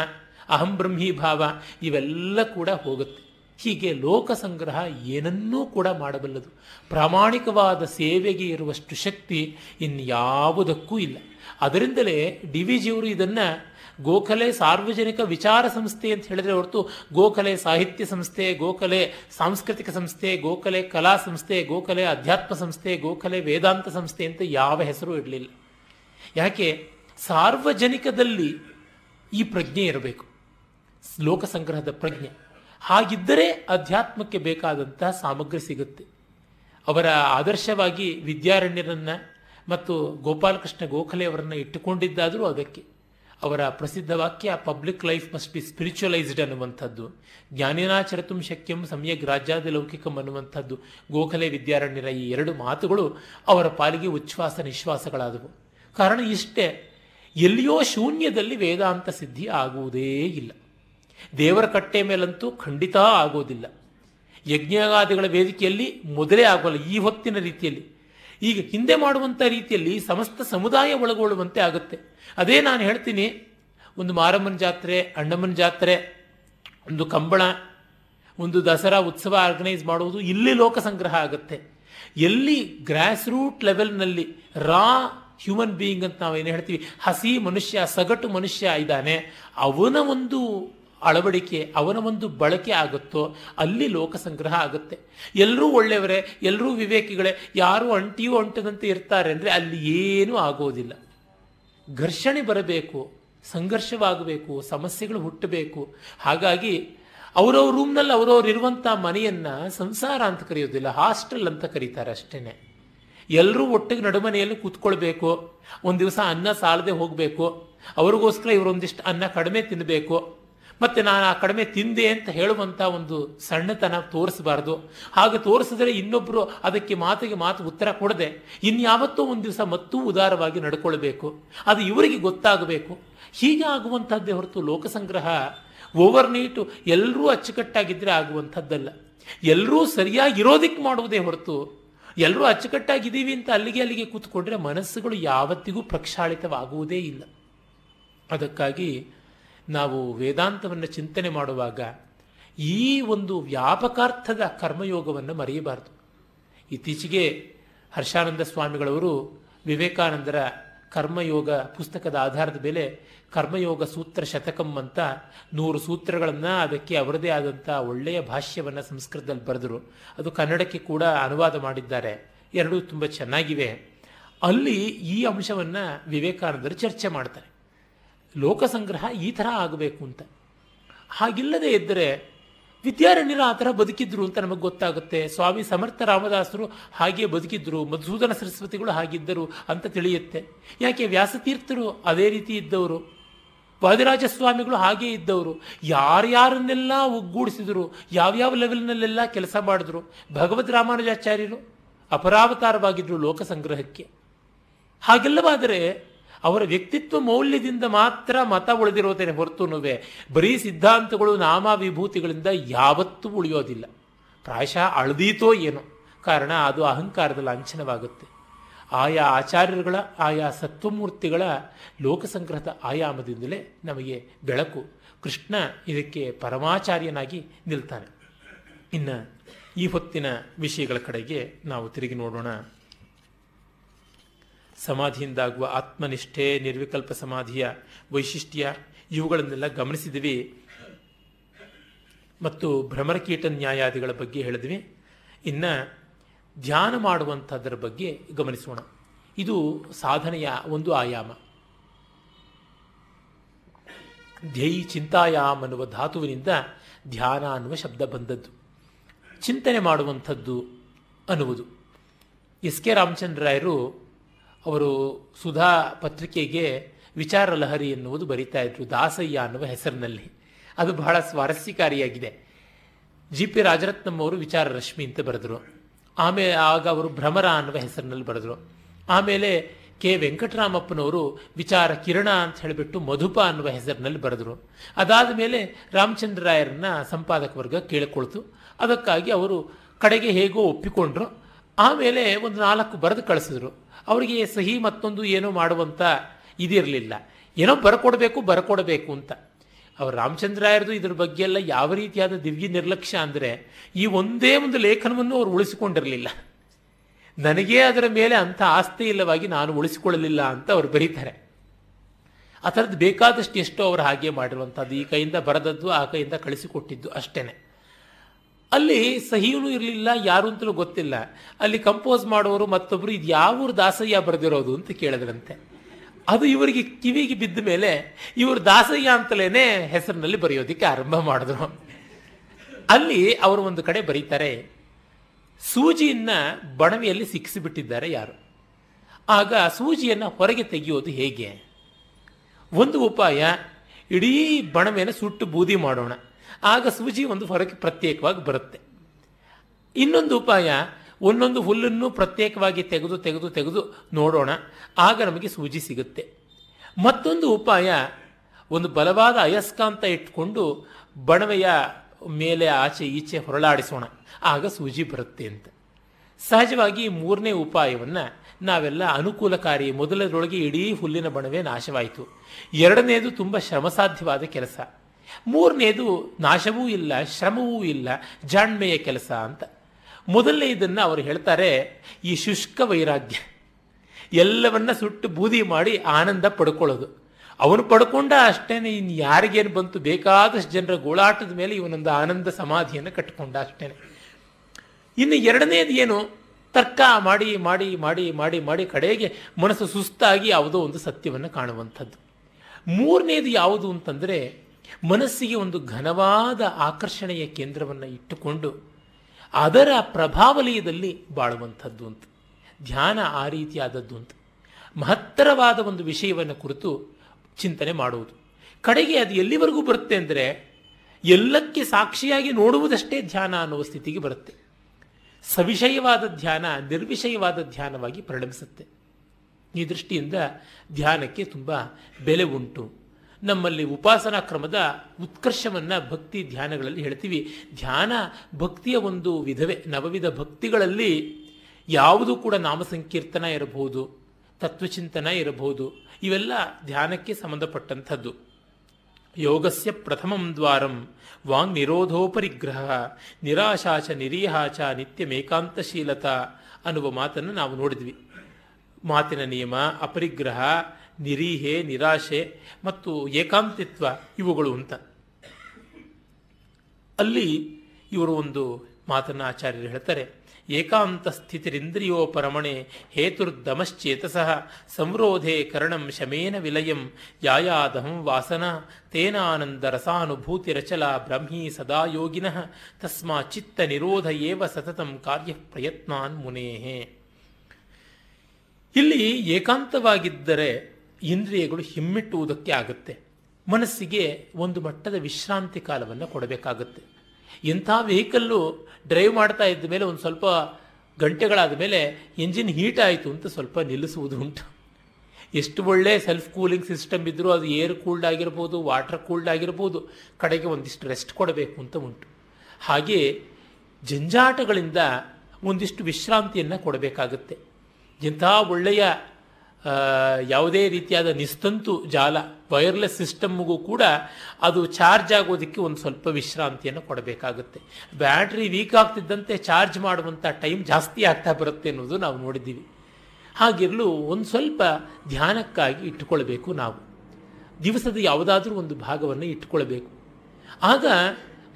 ಅಹಂಬ್ರಹ್ಮಿ ಭಾವ ಇವೆಲ್ಲ ಕೂಡ ಹೋಗುತ್ತೆ. ಹೀಗೆ ಲೋಕ ಸಂಗ್ರಹ ಏನನ್ನೂ ಕೂಡ ಮಾಡಬಲ್ಲದು. ಪ್ರಾಮಾಣಿಕವಾದ ಸೇವೆಗೆ ಇರುವಷ್ಟು ಶಕ್ತಿ ಇನ್ಯಾವುದಕ್ಕೂ ಇಲ್ಲ. ಅದರಿಂದಲೇ ಡಿ ವಿ ಜಿಯವರು ಇದನ್ನು ಗೋಖಲೆ ಸಾರ್ವಜನಿಕ ವಿಚಾರ ಸಂಸ್ಥೆ ಅಂತ ಹೇಳಿದ್ರೆ ಹೊರತು ಗೋಖಲೆ ಸಾಹಿತ್ಯ ಸಂಸ್ಥೆ, ಗೋಖಲೆ ಸಾಂಸ್ಕೃತಿಕ ಸಂಸ್ಥೆ, ಗೋಖಲೆ ಕಲಾ ಸಂಸ್ಥೆ, ಗೋಖಲೆ ಅಧ್ಯಾತ್ಮ ಸಂಸ್ಥೆ, ಗೋಖಲೆ ವೇದಾಂತ ಸಂಸ್ಥೆ ಅಂತ ಯಾವ ಹೆಸರು ಇರಲಿಲ್ಲ. ಯಾಕೆ? ಸಾರ್ವಜನಿಕದಲ್ಲಿ ಈ ಪ್ರಜ್ಞೆ ಇರಬೇಕು. ಲೋಕ ಸಂಗ್ರಹದ ಪ್ರಜ್ಞೆ. ಹಾಗಿದ್ದರೆ ಅಧ್ಯಾತ್ಮಕ್ಕೆ ಬೇಕಾದಂತಹ ಸಾಮಗ್ರಿ ಸಿಗುತ್ತೆ. ಅವರ ಆದರ್ಶವಾಗಿ ವಿದ್ಯಾರಣ್ಯರನ್ನ ಮತ್ತು ಗೋಪಾಲಕೃಷ್ಣ ಗೋಖಲೆ ಅವರನ್ನು ಇಟ್ಟುಕೊಂಡಿದ್ದಾದರೂ ಅದಕ್ಕೆ. ಅವರ ಪ್ರಸಿದ್ಧ ವಾಕ್ಯ public life must be spiritualised ಅನ್ನುವಂಥದ್ದು. ಜ್ಞಾನೇನಾಚರತುಂ ಶಕ್ಯಂ ಸಮ್ಯಕ್ ರಾಜ್ಯಾದಿ ಲೌಕಿಕಂ ಅನ್ನುವಂಥದ್ದು. ಗೋಖಲೆ ವಿದ್ಯಾರಣ್ಯರ ಈ ಎರಡು ಮಾತುಗಳು ಅವರ ಪಾಲಿಗೆ ಉಚ್ಛ್ವಾಸ, ನಿಶ್ವಾಸಗಳಾದವು. ಕಾರಣ ಇಷ್ಟೇ, ಎಲ್ಲಿಯೋ ಶೂನ್ಯದಲ್ಲಿ ವೇದಾಂತ ಸಿದ್ಧಿ ಆಗುವುದೇ ಇಲ್ಲ. ದೇವರ ಕಟ್ಟೆ ಮೇಲಂತೂ ಖಂಡಿತ ಆಗೋದಿಲ್ಲ. ಯಜ್ಞಾದಿಗಳ ವೇದಿಕೆಯಲ್ಲಿ ಮೊದಲೇ ಆಗೋಲ್ಲ, ಈ ಹೊತ್ತಿನ ರೀತಿಯಲ್ಲಿ. ಈಗ ಹಿಂದೆ ಮಾಡುವಂಥ ರೀತಿಯಲ್ಲಿ ಸಮಸ್ತ ಸಮುದಾಯ ಒಳಗೊಳ್ಳುವಂತೆ ಆಗುತ್ತೆ. ಅದೇ ನಾನು ಹೇಳ್ತೀನಿ, ಒಂದು ಮಾರಮ್ಮನ ಜಾತ್ರೆ, ಅಣ್ಣಮ್ಮನ ಜಾತ್ರೆ, ಒಂದು ಕಂಬಳ, ಒಂದು ದಸರಾ ಉತ್ಸವ ಆರ್ಗನೈಸ್ ಮಾಡುವುದು ಇಲ್ಲಿ ಲೋಕ ಸಂಗ್ರಹ ಆಗುತ್ತೆ. ಎಲ್ಲಿ ಗ್ರಾಸ್ ರೂಟ್ ಲೆವೆಲ್ನಲ್ಲಿ ರಾ ಹ್ಯೂಮನ್ ಬೀಯಿಂಗ್ ಅಂತ ನಾವೇನು ಹೇಳ್ತೀವಿ, ಹಸಿ ಮನುಷ್ಯ, ಸಗಟು ಮನುಷ್ಯ ಇದ್ದಾನೆ, ಅವನ ಒಂದು ಅಳವಡಿಕೆ ಅವನ ಒಂದು ಬಳಕೆ ಆಗುತ್ತೋ ಅಲ್ಲಿ ಲೋಕ ಸಂಗ್ರಹ ಆಗುತ್ತೆ. ಎಲ್ಲರೂ ಒಳ್ಳೆಯವರೇ ಎಲ್ಲರೂ ವಿವೇಕಿಗಳೇ, ಯಾರು ಅಂಟಿಯೂ ಅಂಟದಂತೆ ಇರ್ತಾರೆ ಅಂದರೆ ಅಲ್ಲಿ ಏನೂ ಆಗೋದಿಲ್ಲ. ಘರ್ಷಣೆ ಬರಬೇಕು, ಸಂಘರ್ಷವಾಗಬೇಕು, ಸಮಸ್ಯೆಗಳು ಹುಟ್ಟಬೇಕು. ಹಾಗಾಗಿ ಅವರವ್ರ ರೂಮ್ನಲ್ಲಿ ಅವರವ್ರು ಇರುವಂಥ ಮನೆಯನ್ನ ಸಂಸಾರ ಅಂತ ಕರೆಯೋದಿಲ್ಲ, ಹಾಸ್ಟೆಲ್ ಅಂತ ಕರೀತಾರೆ ಅಷ್ಟೇ ಎಲ್ಲರೂ ಒಟ್ಟಿಗೆ ನಡುಮನೆಯಲ್ಲಿ ಕೂತ್ಕೊಳ್ಬೇಕು, ಒಂದು ದಿವಸ ಅನ್ನ ಸಾಲದೆ ಹೋಗಬೇಕು, ಅವ್ರಿಗೋಸ್ಕರ ಇವರೊಂದಿಷ್ಟು ಅನ್ನ ಕಡಿಮೆ ತಿನ್ನಬೇಕು ಮತ್ತೆ ನಾನು ಆ ಕಡಿಮೆ ತಿಂದೆ ಅಂತ ಹೇಳುವಂಥ ಒಂದು ಸಣ್ಣತನ ತೋರಿಸಬಾರ್ದು. ಹಾಗೆ ತೋರಿಸಿದ್ರೆ ಇನ್ನೊಬ್ಬರು ಅದಕ್ಕೆ ಮಾತಿಗೆ ಮಾತು ಉತ್ತರ ಕೊಡದೆ ಇನ್ಯಾವತ್ತೋ ಒಂದು ದಿವಸ ಮತ್ತೂ ಉದಾರವಾಗಿ ನಡ್ಕೊಳ್ಬೇಕು. ಅದು ಇವರಿಗೆ ಗೊತ್ತಾಗಬೇಕು. ಹೀಗೆ ಆಗುವಂಥದ್ದೇ ಹೊರತು ಲೋಕಸಂಗ್ರಹ ಓವರ್ ಎಲ್ಲರೂ ಅಚ್ಚುಕಟ್ಟಾಗಿದ್ದರೆ ಆಗುವಂಥದ್ದಲ್ಲ ಎಲ್ಲರೂ ಸರಿಯಾಗಿರೋದಕ್ಕೆ ಮಾಡುವುದೇ ಹೊರತು ಎಲ್ಲರೂ ಅಚ್ಚುಕಟ್ಟಾಗಿದ್ದೀವಿ ಅಂತ ಅಲ್ಲಿಗೆ ಅಲ್ಲಿಗೆ ಕೂತ್ಕೊಂಡ್ರೆ ಮನಸ್ಸುಗಳು ಯಾವತ್ತಿಗೂ ಪ್ರಕ್ಷಾಳಿತವಾಗುವುದೇ ಇಲ್ಲ. ಅದಕ್ಕಾಗಿ ನಾವು ವೇದಾಂತವನ್ನು ಚಿಂತನೆ ಮಾಡುವಾಗ ಈ ಒಂದು ವ್ಯಾಪಕಾರ್ಥದ ಕರ್ಮಯೋಗವನ್ನು ಮರೆಯಬಾರದು. ಇತ್ತೀಚೆಗೆ ಹರ್ಷಾನಂದ ಸ್ವಾಮಿಗಳವರು ವಿವೇಕಾನಂದರ ಕರ್ಮಯೋಗ ಪುಸ್ತಕದ ಆಧಾರದ ಮೇಲೆ ಕರ್ಮಯೋಗ ಸೂತ್ರ ಶತಕಂ ಅಂತ ನೂರು ಸೂತ್ರಗಳನ್ನು ಅದಕ್ಕೆ ಅವರದೇ ಆದಂಥ ಒಳ್ಳೆಯ ಭಾಷ್ಯವನ್ನು ಸಂಸ್ಕೃತದಲ್ಲಿ ಬರೆದರು. ಅದು ಕನ್ನಡಕ್ಕೆ ಕೂಡ ಅನುವಾದ ಮಾಡಿದ್ದಾರೆ. ಎರಡೂ ತುಂಬ ಚೆನ್ನಾಗಿವೆ. ಅಲ್ಲಿ ಈ ಅಂಶವನ್ನು ವಿವೇಕಾನಂದರು ಚರ್ಚೆ ಮಾಡ್ತಾರೆ. ಲೋಕಸಂಗ್ರಹ ಈ ಥರ ಆಗಬೇಕು ಅಂತ. ಹಾಗಿಲ್ಲದೆ ಇದ್ದರೆ ವಿದ್ಯಾರಣ್ಯರು ಆ ಥರ ಬದುಕಿದ್ರು ಅಂತ ನಮಗೆ ಗೊತ್ತಾಗುತ್ತೆ. ಸ್ವಾಮಿ ಸಮರ್ಥ ರಾಮದಾಸರು ಹಾಗೆ ಬದುಕಿದ್ರು. ಮಧುಸೂದನ ಸರಸ್ವತಿಗಳು ಹಾಗಿದ್ದರು ಅಂತ ತಿಳಿಯುತ್ತೆ. ಯಾಕೆ ವ್ಯಾಸತೀರ್ಥರು ಅದೇ ರೀತಿ ಇದ್ದವರು? ವಾದಿರಾಜ ಸ್ವಾಮಿಗಳು ಹಾಗೇ ಇದ್ದವರು. ಯಾರ್ಯಾರನ್ನೆಲ್ಲ ಒಗ್ಗೂಡಿಸಿದರು, ಯಾವ್ಯಾವ ಲೆವೆಲ್ನಲ್ಲೆಲ್ಲ ಕೆಲಸ ಮಾಡಿದ್ರು? ಭಗವದ್ ರಾಮಾನುಜಾಚಾರ್ಯರು ಅಪರಾವತಾರವಾಗಿದ್ರು ಲೋಕಸಂಗ್ರಹಕ್ಕೆ. ಹಾಗೆಲ್ಲವಾದರೆ ಅವರ ವ್ಯಕ್ತಿತ್ವ ಮೌಲ್ಯದಿಂದ ಮಾತ್ರ ಮತ ಉಳಿದಿರೋದೇನೆ ಹೊರತುನುವೆ. ಬರೀ ಸಿದ್ಧಾಂತಗಳು ನಾಮ ವಿಭೂತಿಗಳಿಂದ ಯಾವತ್ತೂ ಉಳಿಯೋದಿಲ್ಲ. ಪ್ರಾಯಶಃ ಅಳದೀತೋ ಏನೋ. ಕಾರಣ ಅದು ಅಹಂಕಾರದ ಲಾಂಛನವಾಗುತ್ತೆ. ಆಯಾ ಆಚಾರ್ಯರುಗಳ, ಆಯಾ ಸತ್ವಮೂರ್ತಿಗಳ ಲೋಕಸಂಗ್ರಹದ ಆಯಾಮದಿಂದಲೇ ನಮಗೆ ಬೆಳಕು. ಕೃಷ್ಣ ಇದಕ್ಕೆ ಪರಮಾಚಾರ್ಯನಾಗಿ ನಿಲ್ತಾನೆ. ಇನ್ನು ಈ ಹೊತ್ತಿನ ವಿಷಯಗಳ ಕಡೆಗೆ ನಾವು ತಿರುಗಿ ನೋಡೋಣ. ಸಮಾಧಿಯಿಂದಾಗುವ ಆತ್ಮನಿಷ್ಠೆ, ನಿರ್ವಿಕಲ್ಪ ಸಮಾಧಿಯ ವೈಶಿಷ್ಟ್ಯ ಇವುಗಳನ್ನೆಲ್ಲ ಗಮನಿಸಿದ್ವಿ. ಮತ್ತು ಭ್ರಮರಕೀಟ ನ್ಯಾಯಾದಿಗಳ ಬಗ್ಗೆ ಹೇಳಿದ್ವಿ. ಇನ್ನು ಧ್ಯಾನ ಮಾಡುವಂಥದ್ರ ಬಗ್ಗೆ ಗಮನಿಸೋಣ. ಇದು ಸಾಧನೆಯ ಒಂದು ಆಯಾಮ. ಧ್ಯೈ ಚಿಂತಾಯಾಮ್ ಅನ್ನುವ ಧಾತುವಿನಿಂದ ಧ್ಯಾನ ಅನ್ನುವ ಶಬ್ದ ಬಂದದ್ದು. ಚಿಂತನೆ ಮಾಡುವಂಥದ್ದು ಅನ್ನುವುದು. ಎಸ್ ಕೆ ರಾಮಚಂದ್ರಾಯರು ಅವರು ಸುಧಾ ಪತ್ರಿಕೆಗೆ ವಿಚಾರ ಲಹರಿ ಎನ್ನುವುದು ಬರಿತಾ ಇದ್ರು, ದಾಸಯ್ಯ ಅನ್ನುವ ಹೆಸರಿನಲ್ಲಿ. ಅದು ಬಹಳ ಸ್ವಾರಸ್ಯಕಾರಿಯಾಗಿದೆ. ಜಿ ಪಿ ರಾಜರತ್ನಂ ಅವರು ವಿಚಾರ ರಶ್ಮಿ ಅಂತ ಬರೆದರು. ಆಮೇಲೆ ಆಗ ಅವರು ಭ್ರಮರ ಅನ್ನುವ ಹೆಸರಿನಲ್ಲಿ ಬರೆದರು. ಆಮೇಲೆ ಕೆ ವೆಂಕಟರಾಮಪ್ಪನವರು ವಿಚಾರ ಕಿರಣ ಅಂತ ಹೇಳಿಬಿಟ್ಟು ಮಧುಪ ಅನ್ನುವ ಹೆಸರಿನಲ್ಲಿ ಬರೆದರು. ಅದಾದ ಮೇಲೆ ರಾಮಚಂದ್ರರಾಯರನ್ನ ಸಂಪಾದಕ ವರ್ಗ ಕೇಳಿಕೊಳ್ತು. ಅದಕ್ಕಾಗಿ ಅವರು ಕಡೆಗೆ ಹೇಗೋ ಒಪ್ಪಿಕೊಂಡ್ರು. ಆಮೇಲೆ ಒಂದು ನಾಲ್ಕು ಬರೆದು ಕಳಿಸಿದ್ರು. ಅವರಿಗೆ ಸಹಿ ಮತ್ತೊಂದು ಏನೋ ಮಾಡುವಂಥ ಇದಿರಲಿಲ್ಲ. ಏನೋ ಬರ್ಕೊಡ್ಬೇಕು ಬರ್ಕೊಡ್ಬೇಕು ಅಂತ. ಅವರು ರಾಮಚಂದ್ರಾಯರದು ಇದ್ರ ಬಗ್ಗೆ ಎಲ್ಲ ಯಾವ ರೀತಿಯಾದ ದಿವ್ಯ ನಿರ್ಲಕ್ಷ್ಯ ಅಂದರೆ ಈ ಒಂದೇ ಒಂದು ಲೇಖನವನ್ನು ಅವರು ಉಳಿಸಿಕೊಂಡಿರಲಿಲ್ಲ. ನನಗೆ ಅದರ ಮೇಲೆ ಅಂಥ ಆಸ್ತಿ ಇಲ್ಲವಾಗಿ ನಾನು ಉಳಿಸಿಕೊಳ್ಳಲಿಲ್ಲ ಅಂತ ಅವರು ಬರೀತಾರೆ. ಆ ಥರದ್ದು ಬೇಕಾದಷ್ಟು ಎಷ್ಟೋ ಅವರು ಹಾಗೆ ಮಾಡಿರುವಂಥದ್ದು. ಈ ಕೈಯಿಂದ ಬರೆದದ್ದು, ಆ ಕೈಯಿಂದ ಕಳಿಸಿಕೊಟ್ಟಿದ್ದು ಅಷ್ಟೇನೆ. ಅಲ್ಲಿ ಸಹಿಯೂ ಇರಲಿಲ್ಲ, ಯಾರು ಅಂತಲೂ ಗೊತ್ತಿಲ್ಲ. ಅಲ್ಲಿ ಕಂಪೋಸ್ ಮಾಡೋರು ಮತ್ತೊಬ್ಬರು ಇದು ಯಾವ ದಾಸಯ್ಯ ಬರೆದಿರೋದು? ಅಂತ ಕೇಳಿದ್ರಂತೆ. ಅದು ಇವರಿಗೆ ಕಿವಿಗೆ ಬಿದ್ದ ಮೇಲೆ ಇವರು ದಾಸಯ್ಯ ಅಂತಲೇ ಹೆಸರಿನಲ್ಲಿ ಬರೆಯೋದಕ್ಕೆ ಆರಂಭ ಮಾಡಿದ್ರು. ಅಲ್ಲಿ ಅವರು ಒಂದು ಕಡೆ ಬರೀತಾರೆ, ಸೂಜಿಯನ್ನ ಬಣವೆಯಲ್ಲಿ ಸಿಕ್ಕಿಸಿಬಿಟ್ಟಿದ್ದಾರೆ ಯಾರು? ಆಗ ಸೂಜಿಯನ್ನು ಹೊರಗೆ ತೆಗೆಯೋದು ಹೇಗೆ? ಒಂದು ಉಪಾಯ, ಇಡೀ ಬಣವೆಯನ್ನು ಸುಟ್ಟು ಬೂದಿ ಮಾಡೋಣ. ಆಗ ಸೂಜಿ ಒಂದು ಹೊರಕ್ಕೆ ಪ್ರತ್ಯೇಕವಾಗಿ ಬರುತ್ತೆ. ಇನ್ನೊಂದು ಉಪಾಯ, ಒಂದೊಂದು ಹುಲ್ಲನ್ನು ಪ್ರತ್ಯೇಕವಾಗಿ ತೆಗೆದು ತೆಗೆದು ತೆಗೆದು ನೋಡೋಣ. ಆಗ ನಮಗೆ ಸೂಜಿ ಸಿಗುತ್ತೆ. ಮತ್ತೊಂದು ಉಪಾಯ, ಒಂದು ಬಲವಾದ ಅಯಸ್ಕಾಂತ ಇಟ್ಕೊಂಡು ಬಣವೆಯ ಮೇಲೆ ಆಚೆ ಈಚೆ ಹೊರಳಾಡಿಸೋಣ. ಆಗ ಸೂಜಿ ಬರುತ್ತೆ ಅಂತ. ಸಹಜವಾಗಿ ಮೂರನೇ ಉಪಾಯವನ್ನು ನಾವೆಲ್ಲ ಅನುಕೂಲಕಾರಿ, ಮೊದಲದರೊಳಗೆ ಇಡೀ ಹುಲ್ಲಿನ ಬಣವೆ ನಾಶವಾಯಿತು. ಎರಡನೇದು ತುಂಬ ಶ್ರಮಸಾಧ್ಯವಾದ ಕೆಲಸ. ಮೂರನೇದು ನಾಶವೂ ಇಲ್ಲ, ಶ್ರಮವೂ ಇಲ್ಲ, ಜಾಣ್ಮೆಯ ಕೆಲಸ ಅಂತ. ಮೊದಲನೇ ಇದನ್ನು ಅವರು ಹೇಳ್ತಾರೆ, ಈ ಶುಷ್ಕ ವೈರಾಗ್ಯ. ಎಲ್ಲವನ್ನ ಸುಟ್ಟು ಬೂದಿ ಮಾಡಿ ಆನಂದ ಪಡ್ಕೊಳ್ಳೋದು. ಅವನು ಪಡ್ಕೊಂಡ ಅಷ್ಟೇನೆ ಇನ್ನು ಯಾರಿಗೇನು ಬಂತು, ಬೇಕಾದಷ್ಟು ಜನರ ಗೋಳಾಟದ ಮೇಲೆ ಇವನೊಂದು ಆನಂದ ಸಮಾಧಿಯನ್ನು ಕಟ್ಟಿಕೊಂಡ ಅಷ್ಟೇನೆ. ಇನ್ನು ಎರಡನೇದು ಏನು, ತರ್ಕ ಮಾಡಿ ಮಾಡಿ ಮಾಡಿ ಮಾಡಿ ಮಾಡಿ ಕಡೆಗೆ ಮನಸ್ಸು ಸುಸ್ತಾಗಿ ಯಾವುದೋ ಒಂದು ಸತ್ಯವನ್ನು ಕಾಣುವಂಥದ್ದು. ಮೂರನೇದು ಯಾವುದು ಅಂತಂದರೆ ಮನಸ್ಸಿಗೆ ಒಂದು ಘನವಾದ ಆಕರ್ಷಣೆಯ ಕೇಂದ್ರವನ್ನು ಇಟ್ಟುಕೊಂಡು ಅದರ ಪ್ರಭಾವಲಯದಲ್ಲಿ ಬಾಳುವಂಥದ್ದು ಅಂತ. ಧ್ಯಾನ ಆ ರೀತಿಯಾದದ್ದು ಅಂತ. ಮಹತ್ತರವಾದ ಒಂದು ವಿಷಯವನ್ನು ಕುರಿತು ಚಿಂತನೆ ಮಾಡುವುದು. ಕಡೆಗೆ ಅದು ಎಲ್ಲಿವರೆಗೂ ಬರುತ್ತೆ ಅಂದರೆ ಎಲ್ಲಕ್ಕೆ ಸಾಕ್ಷಿಯಾಗಿ ನೋಡುವುದಷ್ಟೇ ಧ್ಯಾನ ಅನ್ನುವ ಸ್ಥಿತಿಗೆ ಬರುತ್ತೆ. ಸವಿಷಯವಾದ ಧ್ಯಾನ ನಿರ್ವಿಷಯವಾದ ಧ್ಯಾನವಾಗಿ ಪರಿಣಮಿಸುತ್ತೆ. ಈ ದೃಷ್ಟಿಯಿಂದ ಧ್ಯಾನಕ್ಕೆ ತುಂಬ ಬೆಲೆ ಉಂಟು. ನಮ್ಮಲ್ಲಿ ಉಪಾಸನಾ ಕ್ರಮದ ಉತ್ಕರ್ಷವನ್ನು ಭಕ್ತಿ ಧ್ಯಾನಗಳಲ್ಲಿ ಹೇಳ್ತೀವಿ. ಧ್ಯಾನ ಭಕ್ತಿಯ ಒಂದು ವಿಧವೇ. ನವವಿಧ ಭಕ್ತಿಗಳಲ್ಲಿ ಯಾವುದು ಕೂಡ ನಾಮ ಸಂಕೀರ್ತನ ಇರಬಹುದು, ತತ್ವಚಿಂತನ ಇರಬಹುದು. ಇವೆಲ್ಲ ಧ್ಯಾನಕ್ಕೆ ಸಂಬಂಧಪಟ್ಟಂಥದ್ದು. ಯೋಗಸ್ಯ ಪ್ರಥಮಂ ದ್ವಾರಂ ವಾಂಗ್ ನಿರೋಧೋಪರಿಗ್ರಹ ನಿರಾಶಾಚ ನಿರೀಹಾಚ ನಿತ್ಯಮೇಕಾಂತಶೀಲತಾ ಅನ್ನುವ ಮಾತನ್ನು ನಾವು ನೋಡಿದ್ವಿ. ಮಾತಿನ ನಿಯಮ, ಅಪರಿಗ್ರಹ ನಿರೀಹೆ, ನಿರಾಶೆ ಮತ್ತು ಏಕಾಂತಿತ್ವ ಇವುಗಳು ಅಂತ. ಅಲ್ಲಿ ಇವರು ಒಂದು ಮಾತನ್ನು ಆಚಾರ್ಯರು ಹೇಳ್ತಾರೆ. ಏಕಾಂತ ಸ್ಥಿತಿರಿಂದ್ರಿಯೋ ಪರಮಣೆ ಹೇತುರ್ದಮಶ್ಚೇತಸಃ ಸಂರೋಧೆ ಕರಣಂ ಶಮೇನ ವಿಲಯಂ ಯಾಯಾದಹಂ ವಾಸನ ತೇನಾನಂದ ರಸಾನುಭೂತಿರಚಲ ಬ್ರಹ್ಮೀ ಸದಾ ಯೋಗಿನಃ ತಸ್ಮಾ ಚಿತ್ತ ನಿರೋಧ ಏವ ಸತತಂ ಕಾರ್ಯ ಪ್ರಯತ್ನಾನ್ ಮುನೇಹೇ. ಇಲ್ಲಿ ಏಕಾಂತವಾಗಿದ್ದರೆ ಇಂದ್ರಿಯಗಳು ಹಿಮ್ಮಿಟ್ಟುವುದಕ್ಕೆ ಆಗುತ್ತೆ. ಮನಸ್ಸಿಗೆ ಒಂದು ಮಟ್ಟದ ವಿಶ್ರಾಂತಿ ಕಾಲವನ್ನು ಕೊಡಬೇಕಾಗುತ್ತೆ. ಇಂಥ ವೆಹಿಕಲ್ಲು ಡ್ರೈವ್ ಮಾಡ್ತಾ ಇದ್ದ ಮೇಲೆ ಒಂದು ಸ್ವಲ್ಪ ಗಂಟೆಗಳಾದ ಮೇಲೆ ಇಂಜಿನ್ ಹೀಟ್ ಆಯಿತು ಅಂತ ಸ್ವಲ್ಪ ನಿಲ್ಲಿಸುವುದು ಉಂಟು. ಎಷ್ಟು ಒಳ್ಳೆ ಸೆಲ್ಫ್ ಕೂಲಿಂಗ್ ಸಿಸ್ಟಮ್ ಇದ್ದರೂ ಅದು ಏರ್ ಕೂಲ್ಡ್ ಆಗಿರ್ಬೋದು ವಾಟರ್ ಕೂಲ್ಡ್ ಆಗಿರ್ಬೋದು, ಕಡೆಗೆ ಒಂದಿಷ್ಟು ರೆಸ್ಟ್ ಕೊಡಬೇಕು ಅಂತ ಉಂಟು. ಹಾಗೆ ಜಂಜಾಟಗಳಿಂದ ಒಂದಿಷ್ಟು ವಿಶ್ರಾಂತಿಯನ್ನು ಕೊಡಬೇಕಾಗುತ್ತೆ. ಇಂಥ ಒಳ್ಳೆಯ ಯಾವುದೇ ರೀತಿಯಾದ ನಿಸ್ತಂತು ಜಾಲ ವೈರ್ಲೆಸ್ ಸಿಸ್ಟಮ್ಗೂ ಕೂಡ ಅದು ಚಾರ್ಜ್ ಆಗೋದಕ್ಕೆ ಒಂದು ಸ್ವಲ್ಪ ವಿಶ್ರಾಂತಿಯನ್ನು ಕೊಡಬೇಕಾಗುತ್ತೆ. ಬ್ಯಾಟ್ರಿ ವೀಕ್ ಆಗ್ತಿದ್ದಂತೆ ಚಾರ್ಜ್ ಮಾಡುವಂಥ ಟೈಮ್ ಜಾಸ್ತಿ ಆಗ್ತಾ ಬರುತ್ತೆ ಅನ್ನೋದು ನಾವು ನೋಡಿದ್ದೀವಿ. ಹಾಗಿರಲು ಒಂದು ಸ್ವಲ್ಪ ಧ್ಯಾನಕ್ಕಾಗಿ ಇಟ್ಟುಕೊಳ್ಬೇಕು ನಾವು. ದಿವಸದ ಯಾವುದಾದ್ರೂ ಒಂದು ಭಾಗವನ್ನು ಇಟ್ಟುಕೊಳ್ಬೇಕು. ಆಗ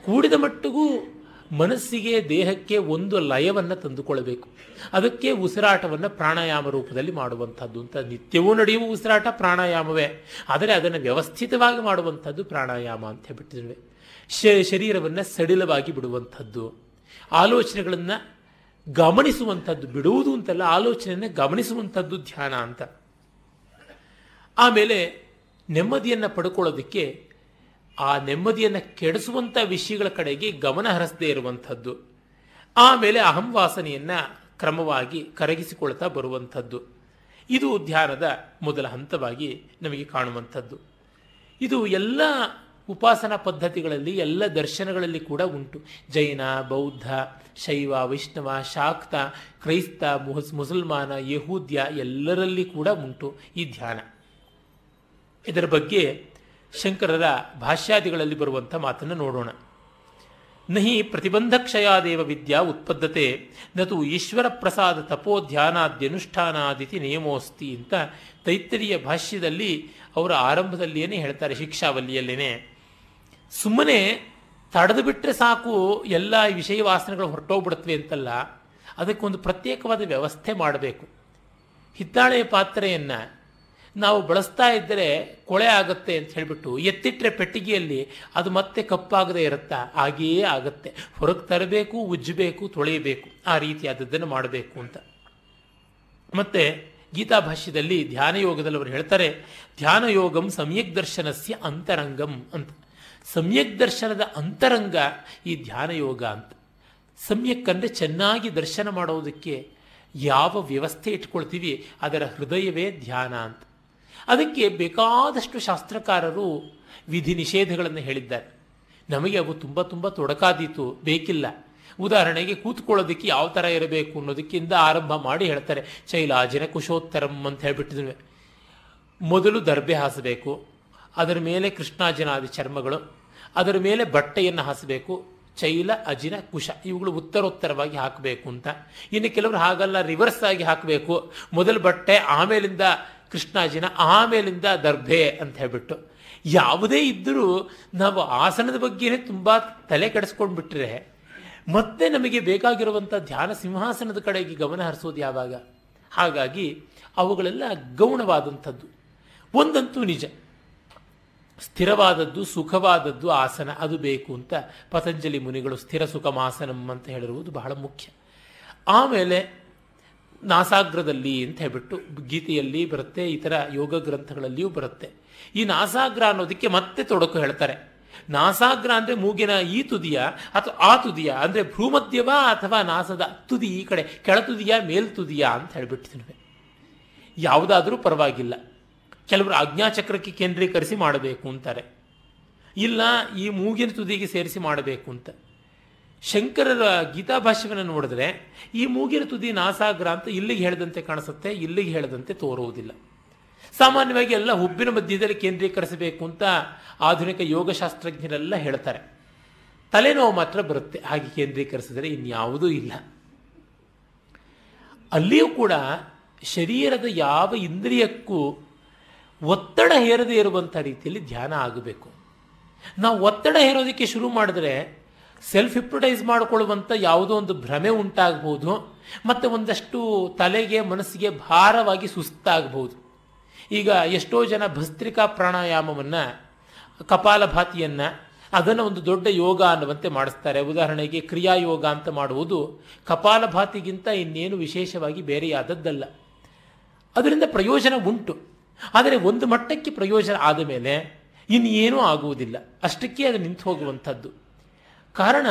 ಕೂಡಿದ ಮಟ್ಟಿಗೂ ಮನಸ್ಸಿಗೆ, ದೇಹಕ್ಕೆ ಒಂದು ಲಯವನ್ನು ತಂದುಕೊಳ್ಳಬೇಕು. ಅದಕ್ಕೆ ಉಸಿರಾಟವನ್ನು ಪ್ರಾಣಾಯಾಮ ರೂಪದಲ್ಲಿ ಮಾಡುವಂಥದ್ದು ಅಂತ. ನಿತ್ಯವೂ ನಡೆಯುವ ಉಸಿರಾಟ ಪ್ರಾಣಾಯಾಮವೇ. ಆದರೆ ಅದನ್ನು ವ್ಯವಸ್ಥಿತವಾಗಿ ಮಾಡುವಂಥದ್ದು ಪ್ರಾಣಾಯಾಮ ಅಂತ ಹೇಳ್ಬಿಟ್ಟಿದ್ದೇವೆ. ಶರೀರವನ್ನು ಸಡಿಲವಾಗಿ ಬಿಡುವಂಥದ್ದು. ಆಲೋಚನೆಗಳನ್ನು ಗಮನಿಸುವಂಥದ್ದು, ಬಿಡುವುದು ಅಂತಲ್ಲ, ಆಲೋಚನೆಯನ್ನು ಗಮನಿಸುವಂಥದ್ದು ಧ್ಯಾನ ಅಂತ. ಆಮೇಲೆ ನೆಮ್ಮದಿಯನ್ನು ಪಡ್ಕೊಳ್ಳೋದಕ್ಕೆ ಆ ನೆಮ್ಮದಿಯನ್ನು ಕೆಡಿಸುವಂಥ ವಿಷಯಗಳ ಕಡೆಗೆ ಗಮನ ಹರಿಸದೇ ಇರುವಂಥದ್ದು. ಆಮೇಲೆ ಅಹಂವಾಸನೆಯನ್ನು ಕ್ರಮವಾಗಿ ಕರಗಿಸಿಕೊಳ್ತಾ ಬರುವಂಥದ್ದು. ಇದು ಧ್ಯಾನದ ಮೊದಲ ಹಂತವಾಗಿ ನಮಗೆ ಕಾಣುವಂಥದ್ದು. ಇದು ಎಲ್ಲ ಉಪಾಸನಾ ಪದ್ಧತಿಗಳಲ್ಲಿ, ಎಲ್ಲ ದರ್ಶನಗಳಲ್ಲಿ ಕೂಡ ಉಂಟು. ಜೈನ, ಬೌದ್ಧ, ಶೈವ, ವೈಷ್ಣವ, ಶಾಕ್ತ, ಕ್ರೈಸ್ತ ಮುಹಸ್ ಮುಸಲ್ಮಾನ, ಯಹೂದ್ಯ ಎಲ್ಲರಲ್ಲಿ ಕೂಡ ಉಂಟು ಈ ಧ್ಯಾನ. ಇದರ ಬಗ್ಗೆ ಶಂಕರರ ಭಾಷ್ಯಾದಿಗಳಲ್ಲಿ ಬರುವಂಥ ಮಾತನ್ನು ನೋಡೋಣ. ನಹಿ ಪ್ರತಿಬಂಧಕ್ಷಯಾದೇವ ವಿದ್ಯಾ ಉತ್ಪದ್ಧತೆ ನತು ಈಶ್ವರ ಪ್ರಸಾದ ತಪೋ ಧ್ಯಾನಾದ್ಯನುಷ್ಠಾನಾದಿತಿ ನಿಯಮೋಸ್ತಿ ಅಂತ ತೈತ್ತರಿಯ ಭಾಷ್ಯದಲ್ಲಿ ಅವರ ಆರಂಭದಲ್ಲಿಯೇ ಹೇಳ್ತಾರೆ ಶಿಕ್ಷಾವಲ್ಲಿಯಲ್ಲೇನೆ. ಸುಮ್ಮನೆ ತಡೆದು ಬಿಟ್ಟರೆ ಸಾಕು, ಎಲ್ಲ ವಿಷಯ ವಾಸನೆಗಳು ಹೊರಟೋಗ್ಬಿಡುತ್ತವೆ ಅಂತಲ್ಲ, ಅದಕ್ಕೊಂದು ಪ್ರತ್ಯೇಕವಾದ ವ್ಯವಸ್ಥೆ ಮಾಡಬೇಕು. ಹಿತ್ತಾಳೆಯ ಪಾತ್ರೆಯನ್ನು ನಾವು ಬಳಸ್ತಾ ಇದ್ದರೆ ಕೊಳೆ ಆಗುತ್ತೆ ಅಂತ ಹೇಳಿಬಿಟ್ಟು ಎತ್ತಿಟ್ಟರೆ ಪೆಟ್ಟಿಗೆಯಲ್ಲಿ ಅದು ಮತ್ತೆ ಕಪ್ಪಾಗದೇ ಇರುತ್ತಾ? ಹಾಗೆಯೇ ಆಗುತ್ತೆ. ಹೊರಗೆ ತರಬೇಕು, ಉಜ್ಜಬೇಕು, ತೊಳೆಯಬೇಕು. ಆ ರೀತಿಯಾದದ್ದನ್ನು ಮಾಡಬೇಕು ಅಂತ. ಮತ್ತೆ ಗೀತಾ ಭಾಷ್ಯದಲ್ಲಿ ಧ್ಯಾನ ಅವರು ಹೇಳ್ತಾರೆ, ಧ್ಯಾನ ಯೋಗಂ ಸಮ್ಯಕ್ ದರ್ಶನಸ್ಯ ಅಂತರಂಗಂ ಅಂತ. ಸಮ್ಯಕ್ ದರ್ಶನದ ಅಂತರಂಗ ಈ ಧ್ಯಾನ ಯೋಗ ಅಂತ. ಸಮ್ಯಕ್ ಅಂದರೆ ಚೆನ್ನಾಗಿ ದರ್ಶನ ಮಾಡೋದಕ್ಕೆ ಯಾವ ವ್ಯವಸ್ಥೆ ಇಟ್ಕೊಳ್ತೀವಿ, ಅದರ ಹೃದಯವೇ ಧ್ಯಾನ ಅಂತ. ಅದಕ್ಕೆ ಬೇಕಾದಷ್ಟು ಶಾಸ್ತ್ರಕಾರರು ವಿಧಿ ನಿಷೇಧಗಳನ್ನು ಹೇಳಿದ್ದಾರೆ. ನಮಗೆ ಅವು ತುಂಬ ತುಂಬ ತೊಡಕಾದೀತು, ಬೇಕಿಲ್ಲ. ಉದಾಹರಣೆಗೆ ಕೂತ್ಕೊಳ್ಳೋದಕ್ಕೆ ಯಾವ ಥರ ಇರಬೇಕು ಅನ್ನೋದಕ್ಕಿಂತ ಆರಂಭ ಮಾಡಿ ಹೇಳ್ತಾರೆ. ಚೈಲಾಜಿನ ಕುಶೋತ್ತರಂ ಅಂತ ಹೇಳ್ಬಿಟ್ಟಿದ್ವಿ ಮೊದಲು ದರ್ಬೆ ಹಾಸಬೇಕು, ಅದರ ಮೇಲೆ ಕೃಷ್ಣಾಜನಾದಿ ಚರ್ಮಗಳು, ಅದರ ಮೇಲೆ ಬಟ್ಟೆಯನ್ನು ಹಾಸಬೇಕು, ಚೈಲ, ಅಜಿನ, ಕುಶ, ಇವುಗಳು ಉತ್ತರೋತ್ತರವಾಗಿ ಹಾಕಬೇಕು ಅಂತ. ಇನ್ನು ಕೆಲವರು ಹಾಗಲ್ಲ ರಿವರ್ಸ್ ಆಗಿ ಹಾಕಬೇಕು. ಮೊದಲು ಬಟ್ಟೆ, ಆಮೇಲಿಂದ ಕೃಷ್ಣಾಜಿನ ಆಮೇಲಿಂದ ದರ್ಭೆ ಅಂತ ಹೇಳ್ಬಿಟ್ಟು. ಯಾವುದೇ ಇದ್ದರೂ ನಾವು ಆಸನದ ಬಗ್ಗೆನೇ ತುಂಬ ತಲೆ ಕೆಡಿಸ್ಕೊಂಡು ಬಿಟ್ರೆ ಮತ್ತೆ ನಮಗೆ ಬೇಕಾಗಿರುವಂಥ ಧ್ಯಾನ ಸಿಂಹಾಸನದ ಕಡೆಗೆ ಗಮನ ಹರಿಸೋದು ಯಾವಾಗ? ಹಾಗಾಗಿ ಅವುಗಳೆಲ್ಲ ಗೌಣವಾದಂಥದ್ದು. ಒಂದಂತೂ ನಿಜ. ಸ್ಥಿರವಾದದ್ದು, ಸುಖವಾದದ್ದು ಆಸನ, ಅದು ಬೇಕು ಅಂತ ಪತಂಜಲಿ ಮುನಿಗಳು ಸ್ಥಿರ ಸುಖಮಾಸನಂ ಅಂತ ಹೇಳಿರುವುದು ಬಹಳ ಮುಖ್ಯ. ಆಮೇಲೆ ನಾಸಾಗ್ರದಲ್ಲಿ ಅಂತ ಹೇಳ್ಬಿಟ್ಟು ಗೀತೆಯಲ್ಲಿ ಬರುತ್ತೆ, ಇತರ ಯೋಗ ಗ್ರಂಥಗಳಲ್ಲಿಯೂ ಬರುತ್ತೆ. ಈ ನಾಸಾಗ್ರ ಅನ್ನೋದಕ್ಕೆ ಮತ್ತೆ ತೊಡಕು ಹೇಳ್ತಾರೆ. ನಾಸಾಗ್ರ ಅಂದರೆ ಮೂಗಿನ ಈ ತುದಿಯ ಅಥವಾ ಆ ತುದಿಯ, ಅಂದರೆ ಭ್ರೂಮಧ್ಯವ ಅಥವಾ ನಾಸದ ತುದಿ ಈ ಕಡೆ ಕೆಳ ಮೇಲ್ತುದಿಯ ಮೇಲ್ ತುದಿಯ ಅಂತ ಹೇಳ್ಬಿಟ್ಟಿದ್ವಿ ಯಾವುದಾದರೂ ಪರವಾಗಿಲ್ಲ. ಕೆಲವರು ಆಜ್ಞಾಚಕ್ರಕ್ಕೆ ಕೇಂದ್ರೀಕರಿಸಿ ಮಾಡಬೇಕು ಅಂತಾರೆ. ಇಲ್ಲ, ಈ ಮೂಗಿನ ತುದಿಗೆ ಸೇರಿಸಿ ಮಾಡಬೇಕು ಅಂತ. ಶಂಕರರ ಗೀತಾಭಾಷ್ಯವನ್ನು ನೋಡಿದ್ರೆ, ಈ ಮೂಗಿನ ತುದಿ ನಾಸಾಗ್ರ ಅಂತ ಇಲ್ಲಿಗೆ ಹೇಳಿದಂತೆ ಕಾಣಿಸುತ್ತೆ, ಇಲ್ಲಿಗೆ ಹೇಳದಂತೆ ತೋರುವುದಿಲ್ಲ. ಸಾಮಾನ್ಯವಾಗಿ ಎಲ್ಲ ಹುಬ್ಬಿನ ಮಧ್ಯದಲ್ಲಿ ಕೇಂದ್ರೀಕರಿಸಬೇಕು ಅಂತ ಆಧುನಿಕ ಯೋಗಶಾಸ್ತ್ರಜ್ಞರೆಲ್ಲ ಹೇಳ್ತಾರೆ. ತಲೆನೋವು ಮಾತ್ರ ಬರುತ್ತೆ, ಹಾಗೆ ಕೇಂದ್ರೀಕರಿಸಿದರೆ ಇನ್ಯಾವುದೂ ಇಲ್ಲ. ಅಲ್ಲಿಯೂ ಕೂಡ ಶರೀರದ ಯಾವ ಇಂದ್ರಿಯಕ್ಕೂ ಒತ್ತಡ ಹೇರದೇ ಇರುವಂಥ ರೀತಿಯಲ್ಲಿ ಧ್ಯಾನ ಆಗಬೇಕು. ನಾವು ಒತ್ತಡ ಹೇರೋದಕ್ಕೆ ಶುರು ಮಾಡಿದ್ರೆ ಸೆಲ್ಫ್ ಹಿಪ್ರೊಟೈಸ್ ಮಾಡಿಕೊಳ್ಳುವಂಥ ಯಾವುದೋ ಒಂದು ಭ್ರಮೆ ಉಂಟಾಗಬಹುದು ಮತ್ತು ಒಂದಷ್ಟು ತಲೆಗೆ, ಮನಸ್ಸಿಗೆ ಭಾರವಾಗಿ ಸುಸ್ತಾಗಬಹುದು ಈಗ ಎಷ್ಟೋ ಜನ ಭಸ್ತ್ರಿಕಾ ಪ್ರಾಣಾಯಾಮವನ್ನು ಕಪಾಲಭಾತಿಯನ್ನು ಅದನ್ನು ಒಂದು ದೊಡ್ಡ ಯೋಗ ಅನ್ನುವಂತೆ ಮಾಡಿಸ್ತಾರೆ. ಉದಾಹರಣೆಗೆ ಕ್ರಿಯಾಯೋಗ ಅಂತ ಮಾಡುವುದು ಕಪಾಲಭಾತಿಗಿಂತ ಇನ್ನೇನು ವಿಶೇಷವಾಗಿ ಬೇರೆಯಾದದ್ದಲ್ಲ. ಅದರಿಂದ ಪ್ರಯೋಜನ ಉಂಟು. ಆದರೆ ಒಂದು ಮಟ್ಟಕ್ಕೆ ಪ್ರಯೋಜನ ಆದ ಮೇಲೆ ಇನ್ನೇನೂ ಆಗುವುದಿಲ್ಲ. ಅಷ್ಟಕ್ಕೆ ಅದು ನಿಂತು ಹೋಗುವಂಥದ್ದು ಕಾರಣ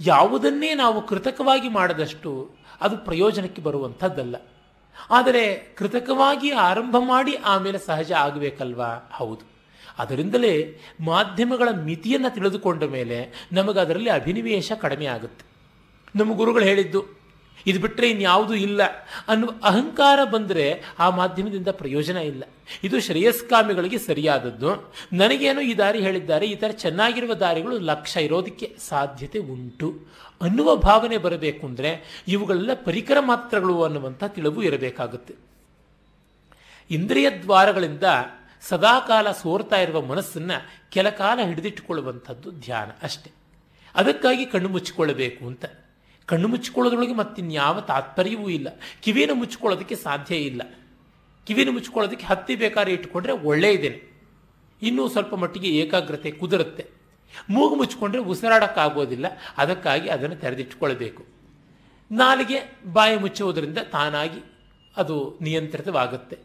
ಯಾವುದನ್ನೇ ನಾವು ಕೃತಕವಾಗಿ ಮಾಡದಷ್ಟು ಅದು ಪ್ರಯೋಜನಕ್ಕೆ ಬರುವಂಥದ್ದಲ್ಲ. ಆದರೆ ಕೃತಕವಾಗಿ ಆರಂಭ ಮಾಡಿ ಆಮೇಲೆ ಸಹಜ ಆಗಬೇಕಲ್ವಾ? ಹೌದು. ಅದರಿಂದಲೇ ಮಾಧ್ಯಮಗಳ ಮಿತಿಯನ್ನು ತಿಳಿದುಕೊಂಡ ಮೇಲೆ ನಮಗೆ ಅದರಲ್ಲಿ ಅಭಿನಿವೇಶ ಕಡಿಮೆ ಆಗುತ್ತೆ. ನಮ್ಮ ಗುರುಗಳು ಹೇಳಿದ್ದು ಇದು ಬಿಟ್ಟರೆ ಇನ್ಯಾವುದೂ ಇಲ್ಲ ಅನ್ನುವ ಅಹಂಕಾರ ಬಂದರೆ ಆ ಮಾಧ್ಯಮದಿಂದ ಪ್ರಯೋಜನ ಇಲ್ಲ. ಇದು ಶ್ರೇಯಸ್ಕಾಮಿಗಳಿಗೆ ಸರಿಯಾದದ್ದು. ನನಗೇನು ಈ ದಾರಿ ಹೇಳಿದ್ದಾರೆ, ಈ ಥರ ಚೆನ್ನಾಗಿರುವ ದಾರಿಗಳು ಲಕ್ಷ ಇರೋದಕ್ಕೆ ಸಾಧ್ಯತೆ ಉಂಟು ಅನ್ನುವ ಭಾವನೆ ಬರಬೇಕು ಅಂದರೆ ಇವುಗಳೆಲ್ಲ ಪರಿಕರ ಮಾತ್ರಗಳು ಅನ್ನುವಂಥ ತಿಳಿವು ಇರಬೇಕಾಗುತ್ತೆ. ಇಂದ್ರಿಯ ದ್ವಾರಗಳಿಂದ ಸದಾಕಾಲ ಸೋರ್ತಾ ಇರುವ ಮನಸ್ಸನ್ನು ಕೆಲ ಕಾಲ ಹಿಡಿದಿಟ್ಟುಕೊಳ್ಳುವಂಥದ್ದು ಧ್ಯಾನ ಅಷ್ಟೆ. ಅದಕ್ಕಾಗಿ ಕಣ್ಣು ಮುಚ್ಚಿಕೊಳ್ಳಬೇಕು ಅಂತ. ಕಣ್ಣು ಮುಚ್ಚಿಕೊಳ್ಳೋದ್ರೊಳಗೆ ಮತ್ತಿನ್ಯಾವ ತಾತ್ಪರ್ಯವೂ ಇಲ್ಲ. ಕಿವಿನ ಮುಚ್ಚಿಕೊಳ್ಳೋದಕ್ಕೆ ಸಾಧ್ಯ ಇಲ್ಲ. ಕಿವಿನ ಮುಚ್ಚಿಕೊಳ್ಳೋದಕ್ಕೆ ಹತ್ತಿ ಬೇಕಾದ್ರೆ ಇಟ್ಟುಕೊಂಡ್ರೆ ಒಳ್ಳೆಯದೇನೆ ಇನ್ನೂ ಸ್ವಲ್ಪ ಮಟ್ಟಿಗೆ ಏಕಾಗ್ರತೆ ಕುದುರುತ್ತೆ. ಮೂಗು ಮುಚ್ಚಿಕೊಂಡ್ರೆ ಉಸಿರಾಡೋಕ್ಕಾಗೋದಿಲ್ಲ. ಅದಕ್ಕಾಗಿ ಅದನ್ನು ತೆರೆದಿಟ್ಟುಕೊಳ್ಳಬೇಕು. ನಾಲಿಗೆ ಬಾಯಿ ಮುಚ್ಚುವುದರಿಂದ ತಾನಾಗಿ ಅದು ನಿಯಂತ್ರಿತವಾಗುತ್ತೆ.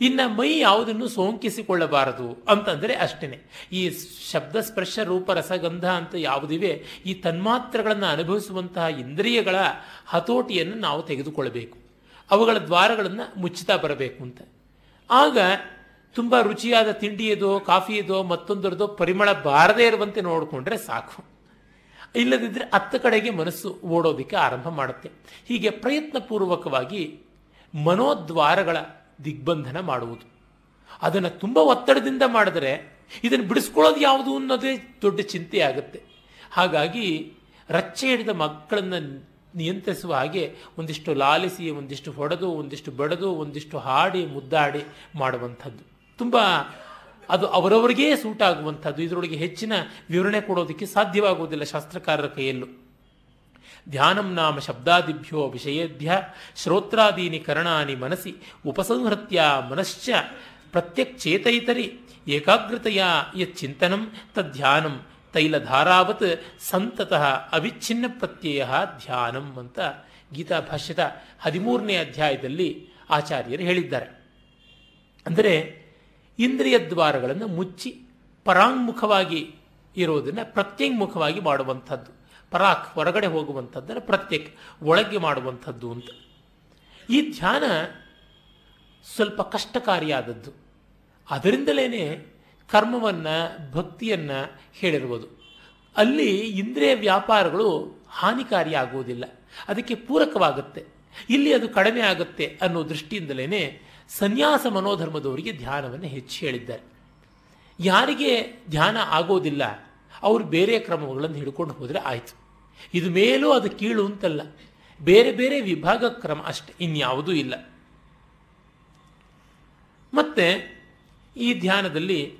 ಇನ್ನು ಮೈ ಯಾವುದನ್ನು ಸೋಂಕಿಸಿಕೊಳ್ಳಬಾರದು ಅಂತಂದರೆ ಅಷ್ಟೇ ಈ ಶಬ್ದ ಸ್ಪರ್ಶ ರೂಪ ರಸಗಂಧ ಅಂತ ಯಾವುದಿವೆ, ಈ ತನ್ಮಾತ್ರಗಳನ್ನು ಅನುಭವಿಸುವಂತಹ ಇಂದ್ರಿಯಗಳ ಹತೋಟಿಯನ್ನು ನಾವು ತೆಗೆದುಕೊಳ್ಳಬೇಕು. ಅವುಗಳ ದ್ವಾರಗಳನ್ನು ಮುಚ್ಚುತ್ತಾ ಬರಬೇಕು ಅಂತ. ಆಗ ತುಂಬ ರುಚಿಯಾದ ತಿಂಡಿಯದೋ, ಕಾಫಿಯದೋ, ಮತ್ತೊಂದರದೋ ಪರಿಮಳ ಬಾರದೇ ಇರುವಂತೆ ನೋಡಿಕೊಂಡ್ರೆ ಸಾಕು. ಇಲ್ಲದಿದ್ದರೆ ಅತ್ತ ಕಡೆಗೆ ಮನಸ್ಸು ಓಡೋದಕ್ಕೆ ಆರಂಭ ಮಾಡುತ್ತೆ. ಹೀಗೆ ಪ್ರಯತ್ನಪೂರ್ವಕವಾಗಿ ಮನೋದ್ವಾರಗಳ ದಿಗ್ಬಂಧನ ಮಾಡುವುದು. ಅದನ್ನು ತುಂಬ ಒತ್ತಡದಿಂದ ಮಾಡಿದರೆ ಇದನ್ನು ಬಿಡಿಸ್ಕೊಳ್ಳೋದು ಯಾವುದು ಅನ್ನೋದೇ ದೊಡ್ಡ ಚಿಂತೆ ಆಗುತ್ತೆ. ಹಾಗಾಗಿ ರಚ್ಚೆ ಹಿಡಿದ ಮಕ್ಕಳನ್ನು ನಿಯಂತ್ರಿಸುವ ಹಾಗೆ ಒಂದಿಷ್ಟು ಲಾಲಿಸಿ, ಒಂದಿಷ್ಟು ಹೊಡೆದು, ಒಂದಿಷ್ಟು ಬಡದು, ಒಂದಿಷ್ಟು ಹಾಡಿ, ಮುದ್ದಾಡಿ ಮಾಡುವಂಥದ್ದು. ತುಂಬ ಅದು ಅವರವರಿಗೇ ಸೂಟ್ ಆಗುವಂಥದ್ದು. ಇದರೊಳಗೆ ಹೆಚ್ಚಿನ ವಿವರಣೆ ಕೊಡೋದಕ್ಕೆ ಸಾಧ್ಯವಾಗುವುದಿಲ್ಲ ಶಾಸ್ತ್ರಕಾರರ ಕೈಯಲ್ಲೂ. ಧ್ಯಾನಂ ನಾಮ ಶಬ್ದಾದಿಭ್ಯೋ ವಿಷಯೇಭ್ಯ ಶ್ರೋತ್ರಾದೀನಿ ಕರಣಾನಿ ಮನಸಿ ಉಪಸಂಹೃತ್ಯ ಮನಶ್ಚ ಪ್ರತ್ಯಕ್ಷೇತೈತರಿ ಏಕಾಗ್ರತೆಯ ಯಚ್ಚಿಂತನಂ ತದ್ಧ್ಯಾನಂ ತೈಲಧಾರಾವತ್ ಸಂತತಃ ಅವಿಚ್ಛಿನ್ನ ಪ್ರತ್ಯಯ ಧ್ಯಾನಂ ಅಂತ ಗೀತಾ ಭಾಷ್ಯದ ಹದಿಮೂರನೇ ಅಧ್ಯಾಯದಲ್ಲಿ ಆಚಾರ್ಯರು ಹೇಳಿದ್ದಾರೆ. ಅಂದರೆ ಇಂದ್ರಿಯ ದ್ವಾರಗಳನ್ನು ಮುಚ್ಚಿ ಪರಾಂಗುಖವಾಗಿ ಇರೋದನ್ನು ಪ್ರತ್ಯಂಗುಖವಾಗಿ ಮಾಡುವಂಥದ್ದು. ಪರಾಕ್ ಹೊರಗಡೆ ಹೋಗುವಂಥದ್ದನ್ನು ಪ್ರತ್ಯೇಕ ಒಳಗೆ ಮಾಡುವಂಥದ್ದು ಅಂತ. ಈ ಧ್ಯಾನ ಸ್ವಲ್ಪ ಕಷ್ಟಕಾರಿಯಾದದ್ದು. ಅದರಿಂದಲೇ ಕರ್ಮವನ್ನು, ಭಕ್ತಿಯನ್ನು ಹೇಳಿರುವುದು ಅಲ್ಲಿ ಇಂದ್ರಿಯ ವ್ಯಾಪಾರಗಳು ಹಾನಿಕಾರಿಯಾಗುವುದಿಲ್ಲ. ಅದಕ್ಕೆ ಪೂರಕವಾಗುತ್ತೆ. ಇಲ್ಲಿ ಅದು ಕಡಿಮೆ ಆಗುತ್ತೆ ಅನ್ನೋ ದೃಷ್ಟಿಯಿಂದಲೇ ಸನ್ಯಾಸ ಮನೋಧರ್ಮದವರಿಗೆ ಧ್ಯಾನವನ್ನು ಹೆಚ್ಚು ಹೇಳಿದ್ದಾರೆ. ಯಾರಿಗೆ ಧ್ಯಾನ ಆಗೋದಿಲ್ಲ, ಅವರು ಬೇರೆ ಕ್ರಮಗಳನ್ನು ಹಿಡ್ಕೊಂಡು ಹೋದರೆ ಆಯಿತು. ಇದು ಮೇಲೂ ಅದು ಕೀಳು ಅಂತಲ್ಲ. ಬೇರೆ ಬೇರೆ ವಿಭಾಗ ಕ್ರಮ ಅಷ್ಟೆ, ಇನ್ಯಾವುದೂ ಇಲ್ಲ. ಮತ್ತೆ ಈ ಧ್ಯಾನದಲ್ಲಿ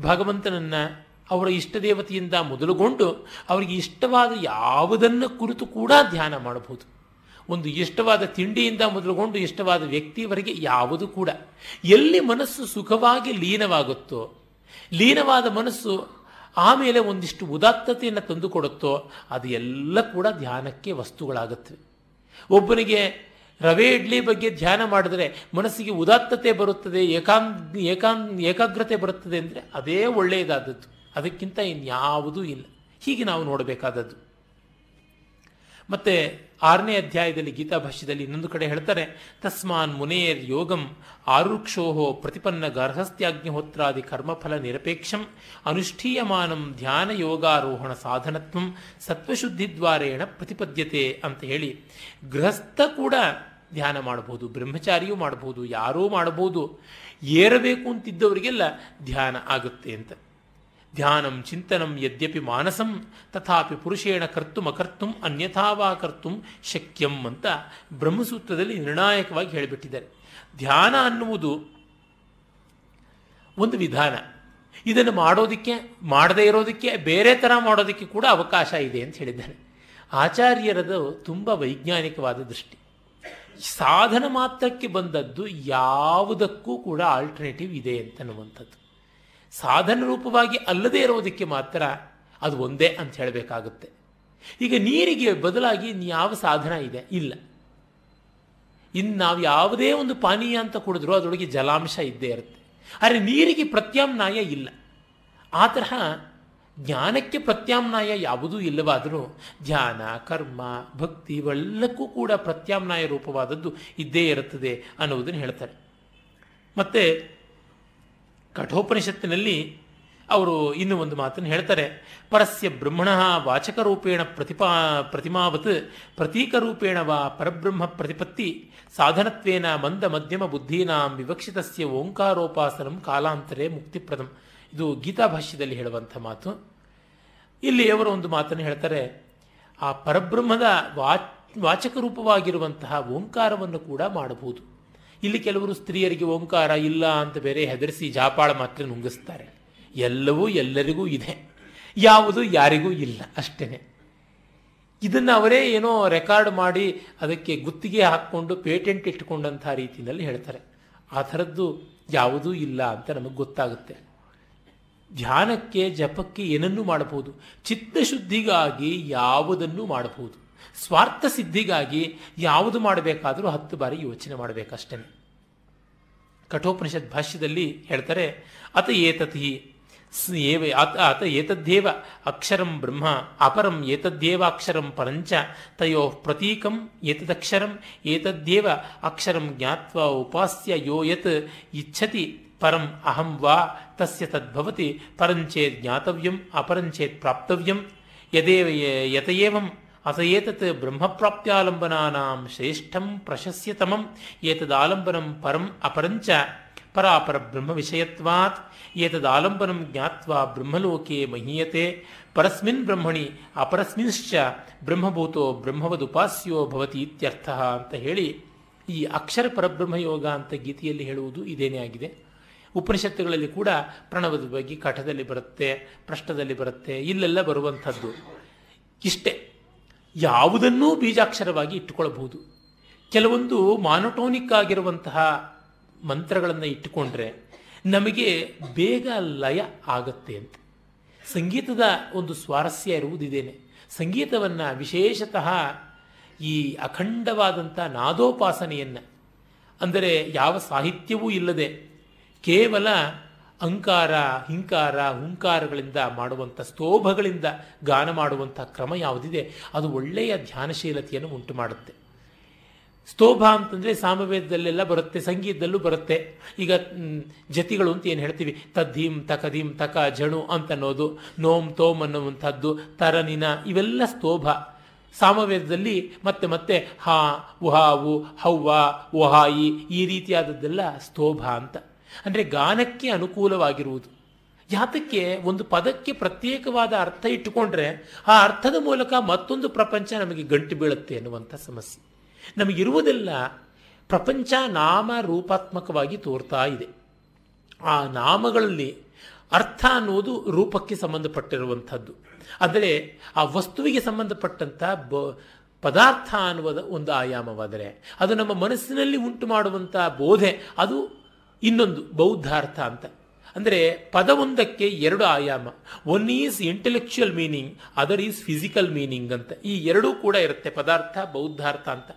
ಭಗವಂತನನ್ನು ಅವರ ಇಷ್ಟ ದೇವತೆಯಿಂದ ಮೊದಲುಗೊಂಡು ಅವರಿಗೆ ಇಷ್ಟವಾದ ಯಾವುದನ್ನು ಕುರಿತು ಕೂಡ ಧ್ಯಾನ ಮಾಡಬಹುದು. ಒಂದು ಇಷ್ಟವಾದ ತಿಂಡಿಯಿಂದ ಮೊದಲುಗೊಂಡು ಇಷ್ಟವಾದ ವ್ಯಕ್ತಿಯವರೆಗೆ ಯಾವುದು ಕೂಡ. ಎಲ್ಲಿ ಮನಸ್ಸು ಸುಖವಾಗಿ ಲೀನವಾಗುತ್ತೋ, ಲೀನವಾದ ಮನಸ್ಸು ಆಮೇಲೆ ಒಂದಿಷ್ಟು ಉದಾತ್ತತೆಯನ್ನು ತಂದುಕೊಡುತ್ತೋ ಅದು ಎಲ್ಲ ಕೂಡ ಧ್ಯಾನಕ್ಕೆ ವಸ್ತುಗಳಾಗುತ್ತವೆ ಒಬ್ಬನಿಗೆ ರವೆ ಇಡ್ಲಿ ಬಗ್ಗೆ ಧ್ಯಾನ ಮಾಡಿದ್ರೆ ಮನಸ್ಸಿಗೆ ಉದಾತ್ತತೆ ಬರುತ್ತದೆ, ಏಕಾಂ ಏಕಾಂ, ಏಕಾಗ್ರತೆ ಬರುತ್ತದೆ ಅಂದರೆ ಅದೇ ಒಳ್ಳೆಯದಾದದ್ದು. ಅದಕ್ಕಿಂತ ಇನ್ಯಾವುದೂ ಇಲ್ಲ. ಹೀಗೆ ನಾವು ನೋಡಬೇಕಾದದ್ದು. ಮತ್ತೆ ಆರನೇ ಅಧ್ಯಾಯದಲ್ಲಿ ಗೀತಾ ಭಾಷ್ಯದಲ್ಲಿ ಇನ್ನೊಂದು ಕಡೆ ಹೇಳ್ತಾರೆ, ತಸ್ಮಾನ್ ಮುನೇರ್ ಯೋಗಂ ಆರುಕ್ಷೋಹೋ ಪ್ರತಿಪನ್ನ ಗರ್ಹಸ್ಥ್ಯಾಗ್ನಿಹೋತ್ರಾದಿ ಕರ್ಮಫಲ ನಿರಪೇಕ್ಷಂ ಅನುಷ್ಠೀಯಮಾನಂ ಧ್ಯಾನ ಯೋಗಾರೋಹಣ ಸಾಧನತ್ವಂ ಸತ್ವಶುದ್ಧಿದ್ವಾರೇಣ ಪ್ರತಿಪದ್ಯತೆ ಅಂತ ಹೇಳಿ. ಗೃಹಸ್ಥ ಕೂಡ ಧ್ಯಾನ ಮಾಡಬಹುದು, ಬ್ರಹ್ಮಚಾರಿಯೂ ಮಾಡಬಹುದು, ಯಾರೂ ಮಾಡಬಹುದು, ಏರಬೇಕು ಅಂತಿದ್ದವರಿಗೆಲ್ಲ ಧ್ಯಾನ ಆಗುತ್ತೆ ಅಂತ. ಧ್ಯಾನಂ ಚಿಂತನಂ ಯದ್ಯಪಿ ಮಾನಸಂ ತಥಾಪಿ ಪುರುಷೇಣ ಕರ್ತು ಅಕರ್ತುಂ ಅನ್ಯಥಾವಾ ಕರ್ತು ಶಕ್ಯಂ ಅಂತ ಬ್ರಹ್ಮಸೂತ್ರದಲ್ಲಿ ನಿರ್ಣಾಯಕವಾಗಿ ಹೇಳಿಬಿಟ್ಟಿದ್ದಾರೆ. ಧ್ಯಾನ ಅನ್ನುವುದು ಒಂದು ವಿಧಾನ. ಇದನ್ನು ಮಾಡೋದಕ್ಕೆ, ಮಾಡದೇ ಇರೋದಕ್ಕೆ, ಬೇರೆ ಥರ ಮಾಡೋದಕ್ಕೆ ಕೂಡ ಅವಕಾಶ ಇದೆ ಅಂತ ಹೇಳಿದ್ದಾರೆ. ಆಚಾರ್ಯರದು ತುಂಬ ವೈಜ್ಞಾನಿಕವಾದ ದೃಷ್ಟಿ. ಸಾಧನ ಮಾತ್ರಕ್ಕೆ ಬಂದದ್ದು ಯಾವುದಕ್ಕೂ ಕೂಡ ಆಲ್ಟರ್ನೇಟಿವ್ ಇದೆ ಅಂತನ್ನುವಂಥದ್ದು ಸಾಧನ ರೂಪವಾಗಿ ಅಲ್ಲದೇ ಇರೋದಕ್ಕೆ ಮಾತ್ರ ಅದು ಒಂದೇ ಅಂತ ಹೇಳಬೇಕಾಗುತ್ತೆ. ಈಗ ನೀರಿಗೆ ಬದಲಾಗಿ ಯಾವ ಸಾಧನ ಇದೆ? ಇಲ್ಲ. ಇನ್ನು ನಾವು ಯಾವುದೇ ಒಂದು ಪಾನೀಯ ಅಂತ ಕುಡಿದ್ರೂ ಅದರೊಳಗೆ ಜಲಾಂಶ ಇದ್ದೇ ಇರುತ್ತೆ. ಆದರೆ ನೀರಿಗೆ ಪ್ರತ್ಯಾಮ್ನಾಯ ಇಲ್ಲ. ಆ ತರಹ ಜ್ಞಾನಕ್ಕೆ ಪ್ರತ್ಯಾಮ್ನಾಯ ಯಾವುದೂ ಇಲ್ಲವಾದರೂ ಧ್ಯಾನ, ಕರ್ಮ, ಭಕ್ತಿ ಇವೆಲ್ಲಕ್ಕೂ ಕೂಡ ಪ್ರತ್ಯಾಮ್ನಾಯ ರೂಪವಾದದ್ದು ಇದ್ದೇ ಇರುತ್ತದೆ ಅನ್ನುವುದನ್ನು ಹೇಳ್ತಾರೆ. ಮತ್ತೆ ಕಠೋಪನಿಷತ್ತಿನಲ್ಲಿ ಅವರು ಇನ್ನು ಒಂದು ಮಾತನ್ನು ಹೇಳ್ತಾರೆ, ಪರಸ್ಯ ಬ್ರಹ್ಮಣ ವಾಚಕರೂಪೇಣ ಪ್ರತಿಪಾ, ಪ್ರತಿಮಾವತ್ ಪ್ರತೀಕರೂಪೇಣ ವಾ ಪರಬ್ರಹ್ಮ ಪ್ರತಿಪತ್ತಿ ಸಾಧನತ್ವೇನ ಮಂದ ಮಧ್ಯಮ ಬುದ್ಧೀನಾಂ ವಿವಕ್ಷಿತಸ್ಯ ಓಂಕಾರೋಪಾಸನಂ ಕಾಲಾಂತರೇ ಮುಕ್ತಿಪ್ರದಂ. ಇದು ಗೀತಾ ಭಾಷ್ಯದಲ್ಲಿ ಹೇಳುವಂಥ ಮಾತು. ಇಲ್ಲಿ ಅವರು ಒಂದು ಮಾತನ್ನು ಹೇಳ್ತಾರೆ, ಆ ಪರಬ್ರಹ್ಮದ ವಾಚ್ ವಾಚಕ ರೂಪವಾಗಿರುವಂತಹ ಓಂಕಾರವನ್ನು ಕೂಡ ಮಾಡಬಹುದು. ಇಲ್ಲಿ ಕೆಲವರು ಸ್ತ್ರೀಯರಿಗೆ ಓಂಕಾರ ಇಲ್ಲ ಅಂತ ಬೇರೆ ಹೆದರಿಸಿ ಜಾಪಾಳ ಮಾತ್ರ ನುಂಗಿಸ್ತಾರೆ. ಎಲ್ಲವೂ ಎಲ್ಲರಿಗೂ ಇದೆ. ಯಾವುದು ಯಾರಿಗೂ ಇಲ್ಲ ಅಷ್ಟೇ ಇದನ್ನು ಅವರೇ ಏನೋ ರೆಕಾರ್ಡ್ ಮಾಡಿ ಅದಕ್ಕೆ ಗುತ್ತಿಗೆ ಹಾಕ್ಕೊಂಡು ಪೇಟೆಂಟ್ ಇಟ್ಟುಕೊಂಡಂಥ ರೀತಿಯಲ್ಲಿ ಹೇಳ್ತಾರೆ. ಆ ಥರದ್ದು ಯಾವುದೂ ಇಲ್ಲ ಅಂತ ನಮಗೆ ಗೊತ್ತಾಗುತ್ತೆ. ಧ್ಯಾನಕ್ಕೆ ಜಪಕ್ಕೆ ಏನನ್ನೂ ಮಾಡಬಹುದು. ಚಿತ್ತಶುದ್ಧಿಗಾಗಿ ಯಾವುದನ್ನು ಮಾಡಬಹುದು. ಸ್ವಾರ್ಥ ಸಿದ್ಧಿಗಾಗಿ ಯಾವುದು ಮಾಡಬೇಕಾದರೂ ಹತ್ತು ಬಾರಿ ಯೋಚನೆ ಮಾಡಬೇಕಷ್ಟೇ. ಕಠೋಪನಿಷತ್ ಭಾಷ್ಯದಲ್ಲಿ ಹೇಳ್ತಾರೆ, ಅತ ಏತತಿ ಏವ ಅತ ಏತದ್ದೇವ ಅಕ್ಷರಂ ಬ್ರಹ್ಮ, ಅಪರಂ ಏತದ್ದೇವ ಅಕ್ಷರಂ ಪರಂಚ, ತಯೋ ಪ್ರತೀಕಂ ಏತದಕ್ಷರಂ ಏತದ್ದೇವ ಅಕ್ಷರಂ ಜ್ಞಾತ್ವ ಉಪಾಸ್ಯ ಯೋ ಯತ್ ಇಚ್ಛತಿ ಪರಂ ಅಹಂ ವಾ ತಸ್ಯ ತದ್ಭವತಿ ಪರಂಚೇತ್ ಜ್ಞಾತವ್ಯಂ ಅಪರಂಚೇತ್ ಪ್ರಾಪ್ತವ್ಯಂ ಯದೇವ ಯತಯೇವಂ ಅತ ಏತತ್ ಬ್ರಹ್ಮಪ್ರಾಪ್ತ್ಯಾಲಂಬನಾನಾಂ ಶ್ರೇಷ್ಠಂ ಪ್ರಶಸ್ಯತಮಂ ಏತದಾಲಂಬನಂ ಪರಂ ಅಪರಂಚ ಪರಾಪರ ಬ್ರಹ್ಮ ವಿಷಯತ್ವಾತ್ ಏತದಾಲಂಬನಂ ಜ್ಞಾತ್ವಾ ಬ್ರಹ್ಮಲೋಕೆ ಮಹೀಯತೆ ಪರಸ್ಮಿನ್ ಬ್ರಹ್ಮಣಿ ಅಪರಸ್ಮಿಂಶ್ಚ ಬ್ರಹ್ಮಭೂತೋ ಬ್ರಹ್ಮವದುಪಾಸ್ಯೋ ಭವತಿ ಇತ್ಯರ್ಥ ಅಂತ ಹೇಳಿ ಈ ಅಕ್ಷರ ಪರಬ್ರಹ್ಮಯೋಗ ಅಂತ ಗೀತೆಯಲ್ಲಿ ಹೇಳುವುದು ಇದೇನೇ ಆಗಿದೆ. ಉಪನಿಷತ್ತುಗಳಲ್ಲಿ ಕೂಡ ಪ್ರಣವದ ಬಗ್ಗೆ ಕಠದಲ್ಲಿ ಬರುತ್ತೆ, ಪ್ರಶ್ನದಲ್ಲಿ ಬರುತ್ತೆ, ಇಲ್ಲೆಲ್ಲ ಬರುವಂಥದ್ದು ಇಷ್ಟೇ. ಯಾವುದನ್ನೂ ಬೀಜಾಕ್ಷರವಾಗಿ ಇಟ್ಟುಕೊಳ್ಳಬಹುದು. ಕೆಲವೊಂದು ಮಾನೋಟೋನಿಕ್ ಆಗಿರುವಂತಹ ಮಂತ್ರಗಳನ್ನು ಇಟ್ಟುಕೊಂಡ್ರೆ ನಮಗೆ ಬೇಗ ಲಯ ಆಗತ್ತೆ ಅಂತ. ಸಂಗೀತದ ಒಂದು ಸ್ವಾರಸ್ಯ ಇರುವುದಿದೇನೆ. ಸಂಗೀತವನ್ನು ವಿಶೇಷತಃ ಈ ಅಖಂಡವಾದಂಥ ನಾದೋಪಾಸನೆಯನ್ನು, ಅಂದರೆ ಯಾವ ಸಾಹಿತ್ಯವೂ ಇಲ್ಲದೆ ಕೇವಲ ಅಂಕಾರ, ಹಿಂಕಾರ, ಹುಂಕಾರಗಳಿಂದ ಮಾಡುವಂಥ ಸ್ತೋಭಗಳಿಂದ ಗಾನ ಮಾಡುವಂಥ ಕ್ರಮ ಯಾವುದಿದೆ? ಅದು ಒಳ್ಳೆಯ ಧ್ಯಾನಶೀಲತೆಯನ್ನು ಉಂಟು ಮಾಡುತ್ತೆ ಸ್ತೋಭ ಅಂತಂದರೆ ಸಾಮವೇದದಲ್ಲೆಲ್ಲ ಬರುತ್ತೆ, ಸಂಗೀತದಲ್ಲೂ ಬರುತ್ತೆ. ಈಗ ಜತಿಗಳು ಅಂತ ಏನು ಹೇಳ್ತೀವಿ? ತದ್ದೀಂ, ತಕದೀಂ, ತಕ, ಜಣು ಅಂತ ಅನ್ನೋದು ನೋಮ್ ತೋಮ್ ಅನ್ನುವಂಥದ್ದು, ತರನಿನ ಇವೆಲ್ಲ ಸ್ತೋಭ. ಸಾಮವೇದದಲ್ಲಿ ಮತ್ತೆ ಮತ್ತೆ ಹಾ, ಉಹಾವು, ಹವ್ವ ಉಹಾಯಿ ಈ ರೀತಿಯಾದದ್ದೆಲ್ಲ ಸ್ತೋಭ ಅಂತ. ಅಂದರೆ ಗಾನಕ್ಕೆ ಅನುಕೂಲವಾಗಿರುವುದು. ಯಾತಕ್ಕೆ ಒಂದು ಪದಕ್ಕೆ ಪ್ರತ್ಯೇಕವಾದ ಅರ್ಥ ಇಟ್ಟುಕೊಂಡ್ರೆ ಆ ಅರ್ಥದ ಮೂಲಕ ಮತ್ತೊಂದು ಪ್ರಪಂಚ ನಮಗೆ ಗಂಟು ಬೀಳುತ್ತೆ ಅನ್ನುವಂಥ ಸಮಸ್ಯೆ. ನಮಗಿರುವುದೆಲ್ಲ ಪ್ರಪಂಚ ನಾಮ ರೂಪಾತ್ಮಕವಾಗಿ ತೋರ್ತಾ ಇದೆ. ಆ ನಾಮಗಳಲ್ಲಿ ಅರ್ಥ ಅನ್ನುವುದು ರೂಪಕ್ಕೆ ಸಂಬಂಧಪಟ್ಟಿರುವಂಥದ್ದು. ಆದರೆ ಆ ವಸ್ತುವಿಗೆ ಸಂಬಂಧಪಟ್ಟಂಥ ಬ ಪದಾರ್ಥ ಅನ್ನುವ ಒಂದು ಆಯಾಮವಾದರೆ ಅದು ನಮ್ಮ ಮನಸ್ಸಿನಲ್ಲಿ ಉಂಟು ಮಾಡುವಂಥ ಬೋಧೆ, ಅದು ಇನ್ನೊಂದು ಬೌದ್ಧಾರ್ಥ ಅಂತ. ಅಂದರೆ ಪದವೊಂದಕ್ಕೆ ಎರಡು ಆಯಾಮ. One is intellectual meaning other is physical meaning ಅಂತ. ಈ ಎರಡೂ ಕೂಡ ಇರುತ್ತೆ, ಪದಾರ್ಥ, ಬೌದ್ಧಾರ್ಥ ಅಂತ.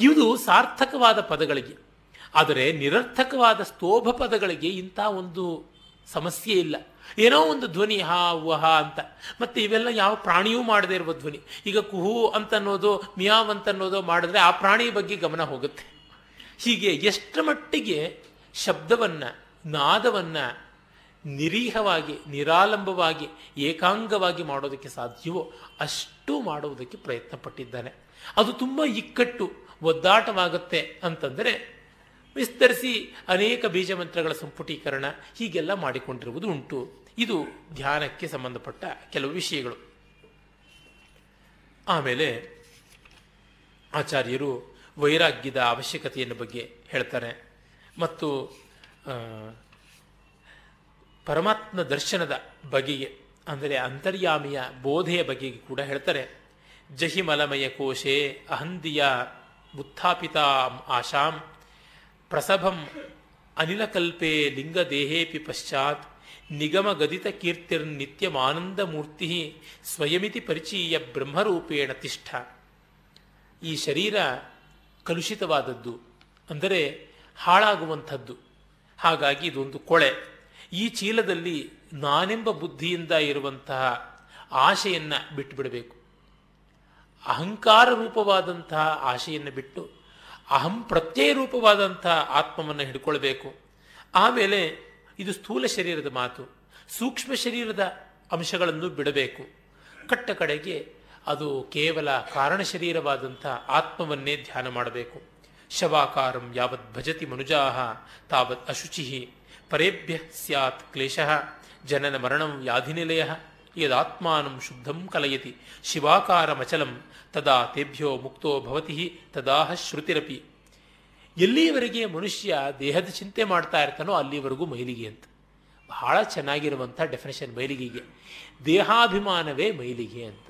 ಇದು ಸಾರ್ಥಕವಾದ ಪದಗಳಿಗೆ. ಆದರೆ ನಿರರ್ಥಕವಾದ ಸ್ತೋಭ ಪದಗಳಿಗೆ ಇಂಥ ಒಂದು ಸಮಸ್ಯೆ ಇಲ್ಲ. ಏನೋ ಒಂದು ಧ್ವನಿ, ಹಾ ವಹ ಅಂತ. ಮತ್ತೆ ಇವೆಲ್ಲ ಯಾವ ಪ್ರಾಣಿಯೂ ಮಾಡದೇ ಇರುವ ಧ್ವನಿ. ಈಗ ಕುಹು ಅಂತ ಅನ್ನೋದು ಮಿಯಾವ್ ಅಂತ ಅನ್ನೋದು ಮಾಡಿದ್ರೆ ಆ ಪ್ರಾಣಿಯ ಬಗ್ಗೆ ಗಮನ ಹೋಗುತ್ತೆ. ಹೀಗೆ ಎಷ್ಟರ ಮಟ್ಟಿಗೆ ಶಬ್ದವನ್ನ, ನಾದವನ್ನು ನಿರೀಹವಾಗಿ, ನಿರಾಲಂಬವಾಗಿ, ಏಕಾಂಗವಾಗಿ ಮಾಡೋದಕ್ಕೆ ಸಾಧ್ಯವೋ ಅಷ್ಟು ಮಾಡುವುದಕ್ಕೆ ಪ್ರಯತ್ನ ಪಟ್ಟಿದ್ದಾನೆ ಅದು ತುಂಬ ಇಕ್ಕಟ್ಟು, ಒದ್ದಾಟವಾಗುತ್ತೆ ಅಂತಂದರೆ ವಿಸ್ತರಿಸಿ ಅನೇಕ ಬೀಜ ಮಂತ್ರಗಳ ಸಂಪುಟೀಕರಣ ಹೀಗೆಲ್ಲ ಮಾಡಿಕೊಂಡಿರುವುದು ಉಂಟು. ಇದು ಧ್ಯಾನಕ್ಕೆ ಸಂಬಂಧಪಟ್ಟ ಕೆಲವು ವಿಷಯಗಳು. ಆಮೇಲೆ ಆಚಾರ್ಯರು ವೈರಾಗ್ಯದ ಅವಶ್ಯಕತೆಯನ್ನು ಬಗ್ಗೆ ಹೇಳ್ತಾರೆ. ಮತ್ತು ಪರಮಾತ್ಮ ದರ್ಶನದ ಬಗೆಗೆ, ಅಂದರೆ ಅಂತರ್ಯಾಮಿಯ ಬೋಧೆಯ ಬಗೆಗೆ ಕೂಡ ಹೇಳ್ತಾರೆ. ಜಹಿಮಲಮಯ ಕೋಶೆ ಅಹಂದಿಯ ಉತ್ಥಾಪಿತ ಆಶಾಂ, ಪ್ರಸಭಂ ಅನಿಲಕಲ್ಪೆ ಲಿಂಗದೇಹೇಪಿ ಪಶ್ಚಾತ್, ನಿಗಮಗದಿತ ಕೀರ್ತಿರ್ನಿತ್ಯಮಾನಂದಮೂರ್ತಿ ಸ್ವಯಮಿತಿ ಪರಿಚೀಯ ಬ್ರಹ್ಮರೂಪೇಣ ತಿಷ್ಠ. ಈ ಶರೀರ ಕಲುಷಿತವಾದದ್ದು. ಅಂದರೆ ಹಾಳಾಗುವಂಥದ್ದು. ಹಾಗಾಗಿ ಇದೊಂದು ಕೊಳೆ. ಈ ಚೀಲದಲ್ಲಿ ನಾನೆಂಬ ಬುದ್ಧಿಯಿಂದ ಇರುವಂತಹ ಆಶೆಯನ್ನು ಬಿಟ್ಟು ಬಿಡಬೇಕು ಅಹಂಕಾರ ರೂಪವಾದಂತಹ ಆಶೆಯನ್ನು ಬಿಟ್ಟು ಅಹಂ ಪ್ರತ್ಯಯ ರೂಪವಾದಂತಹ ಆತ್ಮವನ್ನು ಹಿಡ್ಕೊಳ್ಬೇಕು. ಆಮೇಲೆ ಇದು ಸ್ಥೂಲ ಶರೀರದ ಮಾತು. ಸೂಕ್ಷ್ಮ ಶರೀರದ ಅಂಶಗಳನ್ನು ಬಿಡಬೇಕು. ಕಟ್ಟ ಕಡೆಗೆ ಅದು ಕೇವಲ ಕಾರಣ ಶರೀರವಾದಂಥ ಆತ್ಮವನ್ನೇ ಧ್ಯಾನ ಮಾಡಬೇಕು. ಶವಾಕಾರಂ ಯಾವತ್ ಭಜತಿ ಮನುಜಾಹ ತಾವತ್ ಅಶುಚಿ, ಪರೇಭ್ಯ ಸ್ಯಾತ್ ಕ್ಲೇಶ, ಜನನ ಮರಣಂ ವ್ಯಾಧಿನಿಲಯ, ಯದಾತ್ಮಾನಂ ಶುದ್ಧಂ ಕಲಯತಿ ಶಿವಾಕಾರಮಚಲಂ ತದಾ ತೇಭ್ಯೋ ಮುಕ್ತೋ ಭವತಿ ತದಾಹ ಶ್ರುತಿರಪಿ. ಎಲ್ಲಿಯವರೆಗೆ ಮನುಷ್ಯ ದೇಹದ ಚಿಂತೆ ಮಾಡ್ತಾ ಇರ್ತಾನೋ ಅಲ್ಲಿವರೆಗೂ ಮೈಲಿಗೆ ಅಂತ. ಬಹಳ ಚೆನ್ನಾಗಿರುವಂಥ ಡೆಫಿನೇಷನ್ ಮೈಲಿಗೆಗೆ. ದೇಹಾಭಿಮಾನವೇ ಮೈಲಿಗೆ ಅಂತ.